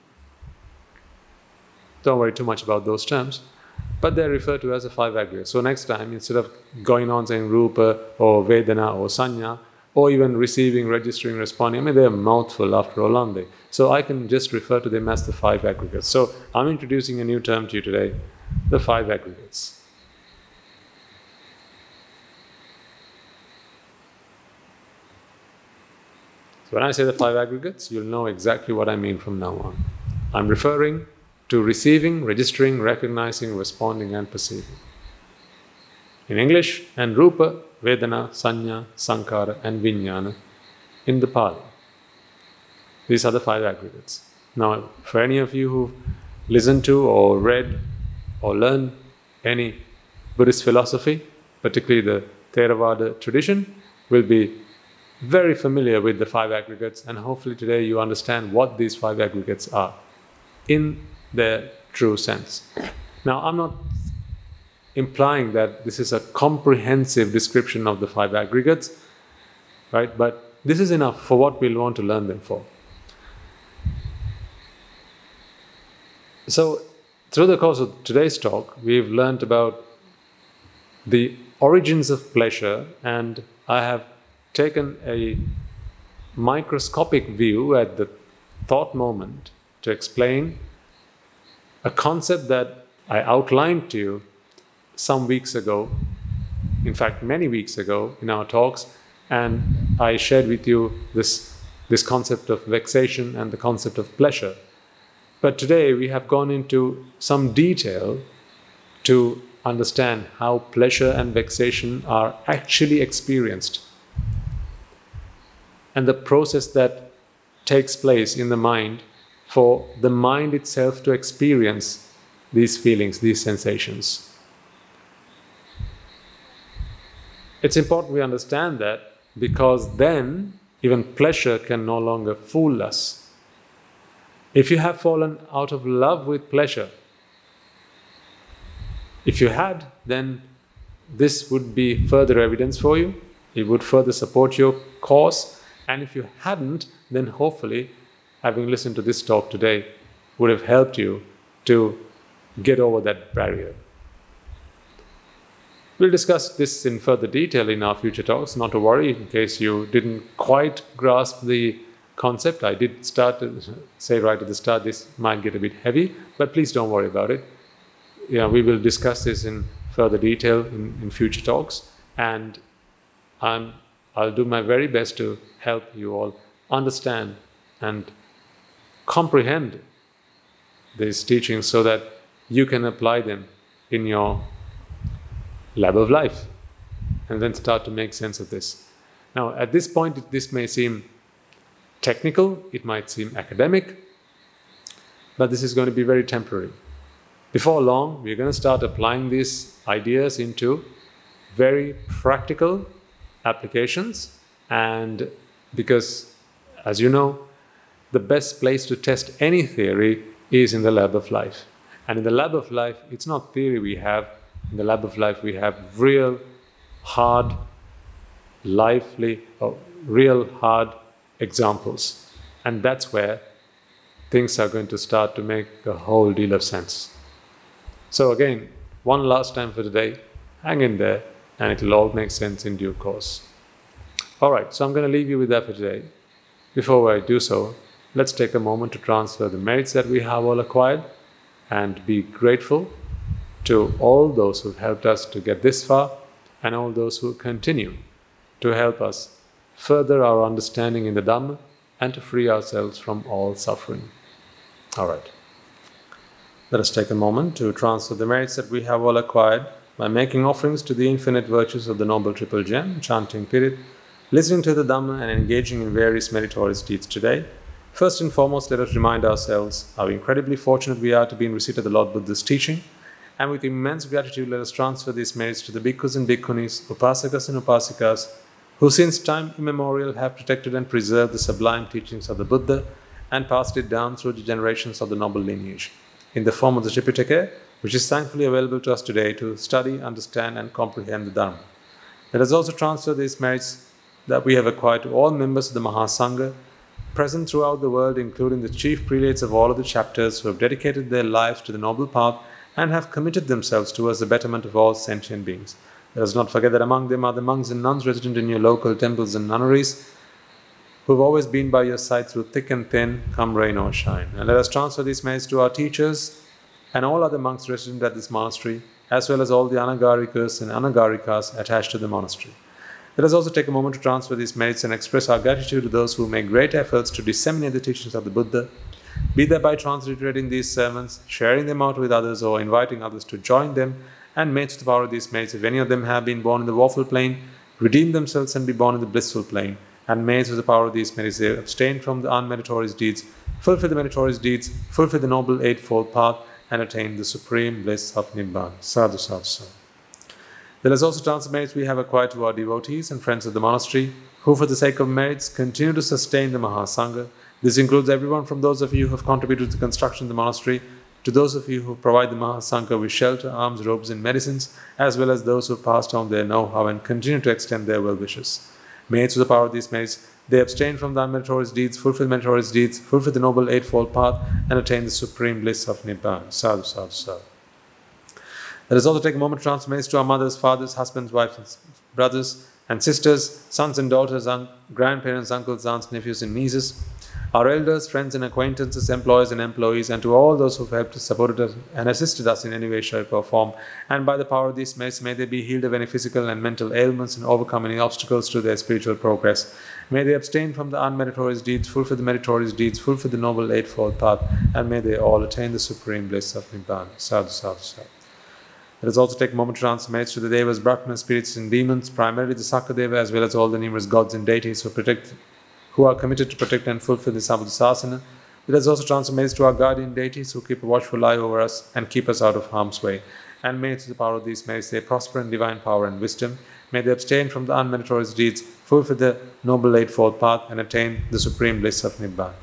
Don't worry too much about those terms, but they're referred to as the five aggregates. So next time, instead of going on saying Rupa or Vedana or Sanya, or even receiving, registering, responding. I mean, they're mouthful after all, aren't they? So I can just refer to them as the five aggregates. So I'm introducing a new term to you today the five aggregates. When I say the five aggregates, you'll know exactly what I mean from now on. I'm referring to receiving, registering, recognizing, responding, and perceiving. In English, and Rupa Vedana, Sanya, Sankara, and Vijnana in the Pali. These are the five aggregates. Now, for any of you who've listened to or read or learned any Buddhist philosophy, particularly the Theravada tradition, will be very familiar with the five aggregates, and hopefully today you understand what these five aggregates are in their true sense. Now, I'm not implying that this is a comprehensive description of the five aggregates, right? But this is enough for what we'll want to learn them for. So, through the course of today's talk, we've learned about the origins of pleasure, and I have taken a microscopic view at the thought moment to explain a concept that I outlined to you some weeks ago, in fact, many weeks ago in our talks, and I shared with you this, this concept of vexation and the concept of pleasure. But today we have gone into some detail to understand how pleasure and vexation are actually experienced and the process that takes place in the mind for the mind itself to experience these feelings, these sensations. It's important we understand that because then even pleasure can no longer fool us. If you have fallen out of love with pleasure, if you had, then this would be further evidence for you. It would further support your cause. And if you hadn't, then hopefully, having listened to this talk today would have helped you to get over that barrier. We'll discuss this in further detail in our future talks, not to worry in case you didn't quite grasp the concept. I did start to say right at the start this might get a bit heavy, but please don't worry about it. Yeah, we will discuss this in further detail in, in future talks, and I'm, I'll do my very best to help you all understand and comprehend these teachings so that you can apply them in your lab of life and then start to make sense of this. Now, at this point, this may seem technical, it might seem academic, but this is going to be very temporary. Before long, we're going to start applying these ideas into very practical applications, and because, as you know, the best place to test any theory is in the lab of life. And in the lab of life, it's not theory we have, in the lab of life, we have real, hard, lively, real hard examples. And that's where things are going to start to make a whole deal of sense. So, again, one last time for today, hang in there, and it'll all make sense in due course. All right, so I'm going to leave you with that for today. Before I do so, let's take a moment to transfer the merits that we have all acquired and be grateful to all those who've helped us to get this far and all those who continue to help us further our understanding in the Dhamma and to free ourselves from all suffering. All right. Let us take a moment to transfer the merits that we have all acquired by making offerings to the infinite virtues of the Noble Triple Gem, chanting Pirit, listening to the Dhamma, and engaging in various meritorious deeds today. First and foremost, let us remind ourselves how incredibly fortunate we are to be in receipt of the Lord Buddha's teaching and with immense gratitude, let us transfer these merits to the bhikkhus and bhikkhunis, upasakas and upasikas, who since time immemorial have protected and preserved the sublime teachings of the Buddha and passed it down through the generations of the noble lineage, in the form of the Tripitaka, which is thankfully available to us today to study, understand, and comprehend the Dharma. Let us also transfer these merits that we have acquired to all members of the Mahasangha present throughout the world, including the chief prelates of all of the chapters who have dedicated their lives to the noble path and have committed themselves towards the betterment of all sentient beings. Let us not forget that among them are the monks and nuns resident in your local temples and nunneries who have always been by your side through thick and thin, come rain or shine. And let us transfer these merits to our teachers and all other monks resident at this monastery, as well as all the anagarikas and anagarikas attached to the monastery. Let us also take a moment to transfer these merits and express our gratitude to those who make great efforts to disseminate the teachings of the Buddha be that by transliterating these sermons, sharing them out with others, or inviting others to join them, and may to the power of these merits, if any of them have been born in the woeful plane, redeem themselves and be born in the blissful plane, and may to the power of these merits they abstain from the unmeritorious deeds, fulfill the meritorious deeds, fulfill the noble eightfold path, and attain the supreme bliss of Nibbana. Sadhu, sadhu, sadhu. Also transfer merits we have acquired to our devotees and friends of the monastery, who, for the sake of merits, continue to sustain the Mahasangha this includes everyone from those of you who have contributed to the construction of the monastery to those of you who provide the Mahasangha with shelter, alms, robes, and medicines, as well as those who passed on their know how and continue to extend their well wishes. May, it through the power of these merits, they abstain from the unmeritorious deeds, fulfill meritorious deeds, fulfill the noble eightfold path, and attain the supreme bliss of Nibbana. Sadhu, sadhu, sadhu. Let us also take a moment to transfer merits to our mothers, fathers, husbands, wives, brothers, and sisters, sons and daughters, grandparents, uncles, aunts, nephews, and nieces our elders, friends, and acquaintances, employers and employees, and to all those who've helped, supported us, and assisted us in any way, shape, or form. And by the power of these merits, may they be healed of any physical and mental ailments and overcome any obstacles to their spiritual progress. May they abstain from the unmeritorious deeds, fulfill the meritorious deeds, fulfill the noble eightfold path, and may they all attain the supreme bliss of Nibbana. Sadhu, sadhu, sadhu. Let us also take a moment to transmit to the Devas, Brahmanas, spirits, and demons, primarily the Sakadeva, as well as all the numerous gods and deities who protect who are committed to protect and fulfill the Sambuddhasasana. Let us also transmit to our guardian deities who keep a watchful eye over us and keep us out of harm's way. And may through the power of these merits they prosper in divine power and wisdom. May they abstain from the unmeritorious deeds, fulfill the noble eightfold path, and attain the supreme bliss of Nibbana.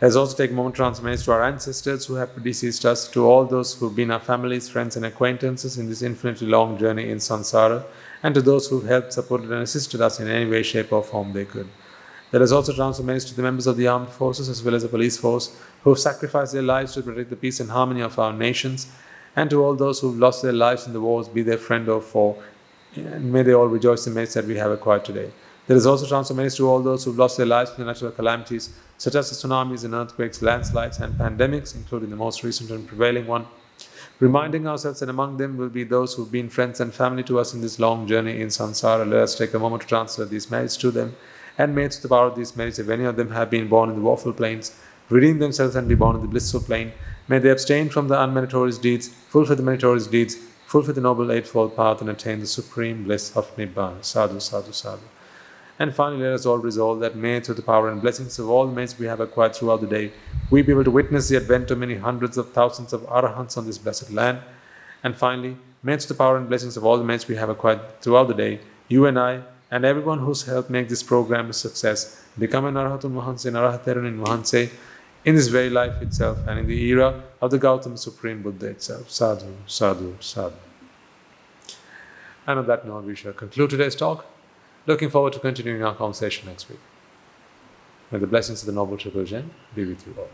Let us also take a moment to to our ancestors who have predeceased us, to all those who have been our families, friends, and acquaintances in this infinitely long journey in samsara, and to those who have helped, supported, and assisted us in any way, shape, or form they could. Let us also transfer messages to the members of the armed forces as well as the police force who have sacrificed their lives to protect the peace and harmony of our nations, and to all those who have lost their lives in the wars, be they friend or foe. And may they all rejoice in the message that we have acquired today. There is also transfer to all those who have lost their lives the natural calamities, such as tsunamis and earthquakes, landslides, and pandemics, including the most recent and prevailing one. Reminding ourselves that among them will be those who've been friends and family to us in this long journey in samsara. Let us take a moment to transfer these messages to them and may to the power of these merits, if any of them have been born in the woeful planes, redeem themselves and be born in the blissful plane. may they abstain from the unmeritorious deeds, fulfill the meritorious deeds, fulfill the noble eightfold path, and attain the supreme bliss of Nibbana. Sadhu, sadhu, sadhu. And finally, let us all resolve that may, through the power and blessings of all the merits we have acquired throughout the day, we be able to witness the advent of many hundreds of thousands of arahants on this blessed land. And finally, may, through the power and blessings of all the merits we have acquired throughout the day, you and I, and everyone who's helped make this program a success become an Arahatul Mahanse, an Arahateran in Mahanse in this very life itself and in the era of the Gautama Supreme Buddha itself. Sadhu, sadhu, sadhu. And on that note, we shall conclude today's talk. Looking forward to continuing our conversation next week. May the blessings of the Noble Triple Gem be with you all.